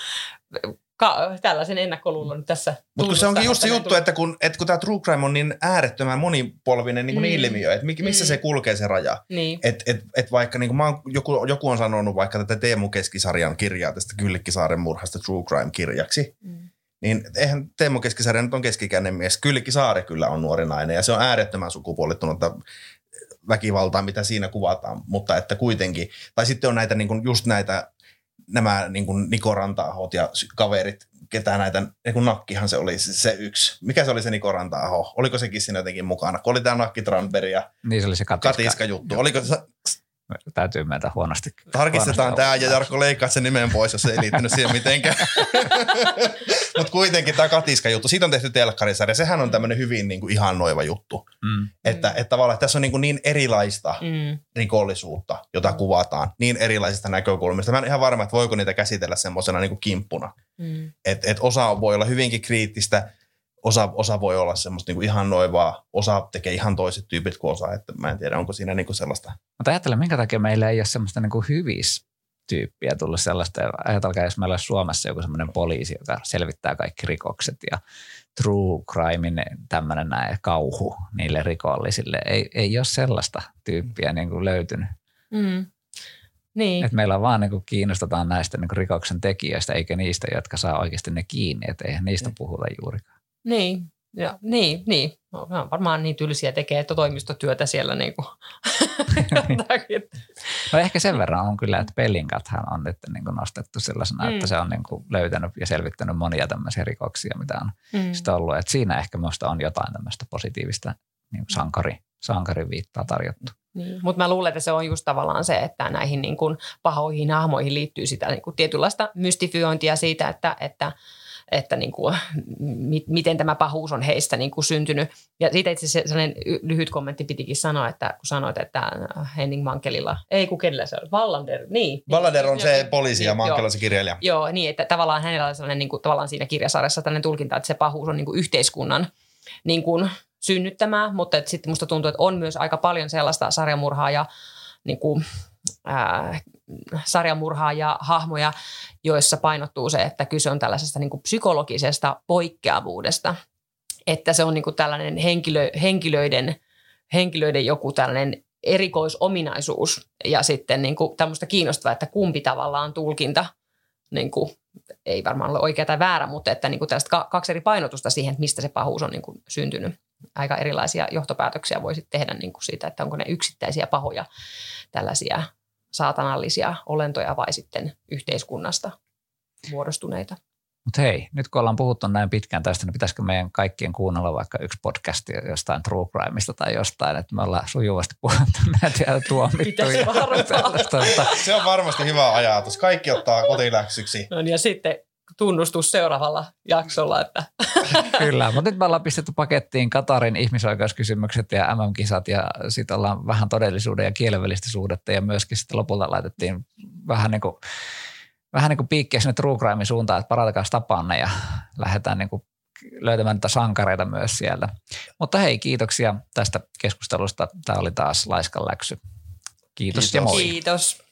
ka- tällaisen ennakkoluulon tässä. Mutta se onkin just se juttu, että kun, että kun tämä true crime on niin äärettömän monipolvinen niin kuin mm. ilmiö, että missä mm. se kulkee se raja. Niin. Että et, et vaikka niin kuin mä oon, joku, joku on sanonut vaikka tätä Teemu Keskisarjan kirjaa tästä Kyllikkisaaren murhasta true crime-kirjaksi, mm. niin eihän Teemu Keskisarja nyt on keskikäinen mies. Kyllikkisaari kyllä on nuori nainen ja se on äärettömän sukupuolittunutta väkivaltaa, mitä siinä kuvataan, mutta että kuitenkin, tai sitten on näitä niin kuin just näitä nämä niin kuin Niko ranta ja kaverit, ketä näitä, niin Nakkihan se oli se yksi. Mikä se oli se Niko ranta Oliko sekin siinä jotenkin mukana? Kun oli tämä Nakki Tranberg ja niin se oli se katiska, katiska juttu. Oliko se, Täytyy meitä huonosti. Tarkistetaan tämä ja Jarkko leikkaa sen nimen pois, jos se ei liittynyt siihen mitenkään. Mutta kuitenkin tämä katiska juttu, siitä on tehty telkkarisarja. Sehän on tämmöinen hyvin niin kuin ihannoiva juttu. Mm. Että, että tavallaan että tässä on niin, kuin niin erilaista mm. rikollisuutta, jota kuvataan niin erilaisista näkökulmista. Mä en ihan varma, että voiko niitä käsitellä semmoisena niin kimppuna. Mm. Että et osa voi olla hyvinkin kriittistä, osa, osa voi olla semmoista niin ihan noivaa, osa tekee ihan toiset tyypit kuin osa, että mä en tiedä, onko siinä niin kuin sellaista. Mutta ajattelen, minkä takia meillä ei ole semmoista niin hyvis tyyppiä tullut sellaista. Ajatelkaa, jos meillä olisi Suomessa joku semmoinen poliisi, joka selvittää kaikki rikokset ja true crimein tämmöinen näin kauhu niille rikollisille. Ei, ei ole sellaista tyyppiä niin kuin löytynyt. Mm. Niin. Et meillä vaan niin kuin kiinnostetaan näistä niin kuin rikoksen tekijöistä, eikä niistä, jotka saa oikeasti ne kiinni. Että eihän niistä puhuta juurikaan. Niin, ja, niin, niin. No, varmaan niin tylsiä tekee että toimistotyötä siellä. Niin kuin. no ehkä sen verran on kyllä, että Pellinkathan on nyt niin kuin nostettu sellaisena, mm. että se on niin kuin löytänyt ja selvittänyt monia tämmöisiä rikoksia, mitä on mm. sitä ollut. Että siinä ehkä minusta on jotain tämmöistä positiivista niin kuin sankari, sankarin viittaa tarjottu. Niin, mutta mä luulen, että se on just tavallaan se, että näihin niin kuin pahoihin hahmoihin liittyy sitä niin kuin tietynlaista mystifiointia siitä, että, että – että niin kuin, mi, miten tämä pahuus on heistä niin kuin syntynyt. Ja siitä itse asiassa sellainen lyhyt kommentti pitikin sanoa, että kun sanoit, että Henning Mankelilla, ei kun kenellä se on, Wallander, niin. Wallander on se poliisi ja Mankel on se kirjailija. Joo, niin, että tavallaan hänellä on sellainen niin kuin, tavallaan siinä kirjasarjassa tällainen tulkinta, että se pahuus on niin kuin yhteiskunnan niin kuin, synnyttämää, mutta sitten musta tuntuu, että on myös aika paljon sellaista sarjamurhaa ja niin kuin, ää, sarjamurhaa ja hahmoja, joissa painottuu se, että kyse on tällaisesta niin kuin psykologisesta poikkeavuudesta. Että se on niin kuin tällainen henkilö, henkilöiden, henkilöiden joku tällainen erikoisominaisuus ja sitten niin kuin tämmöistä kiinnostavaa, että kumpi tavallaan tulkinta, niin kuin, ei varmaan ole oikea tai väärä, mutta että niin kuin tällaista kaksi eri painotusta siihen, että mistä se pahuus on niin kuin syntynyt. Aika erilaisia johtopäätöksiä voisi tehdä niin kuin siitä, että onko ne yksittäisiä pahoja tällaisia saatanallisia olentoja vai sitten yhteiskunnasta muodostuneita. Mutta hei, nyt kun ollaan puhuttu näin pitkään tästä, niin pitäisikö meidän kaikkien kuunnella vaikka yksi podcast jostain True Crimeista tai jostain, että me ollaan sujuvasti puhuttu näitä ja tuomittu. Se on varmasti hyvä ajatus. Kaikki ottaa kotiläksyksi. No niin, ja sitten tunnustus seuraavalla jaksolla. Että. Kyllä, mutta nyt me ollaan pistetty pakettiin Katarin ihmisoikeuskysymykset ja MM-kisat ja sitten ollaan vähän todellisuuden ja kielellistä suhdetta ja myöskin sitten lopulta laitettiin vähän niin kuin, vähän niin kuin piikkiä sinne true crime suuntaan, että paratakaa tapanne ja lähdetään niin kuin löytämään niitä sankareita myös siellä. Mutta hei, kiitoksia tästä keskustelusta. Tämä oli taas Laiskan läksy. Kiitos, Kiitos. ja moi. Kiitos.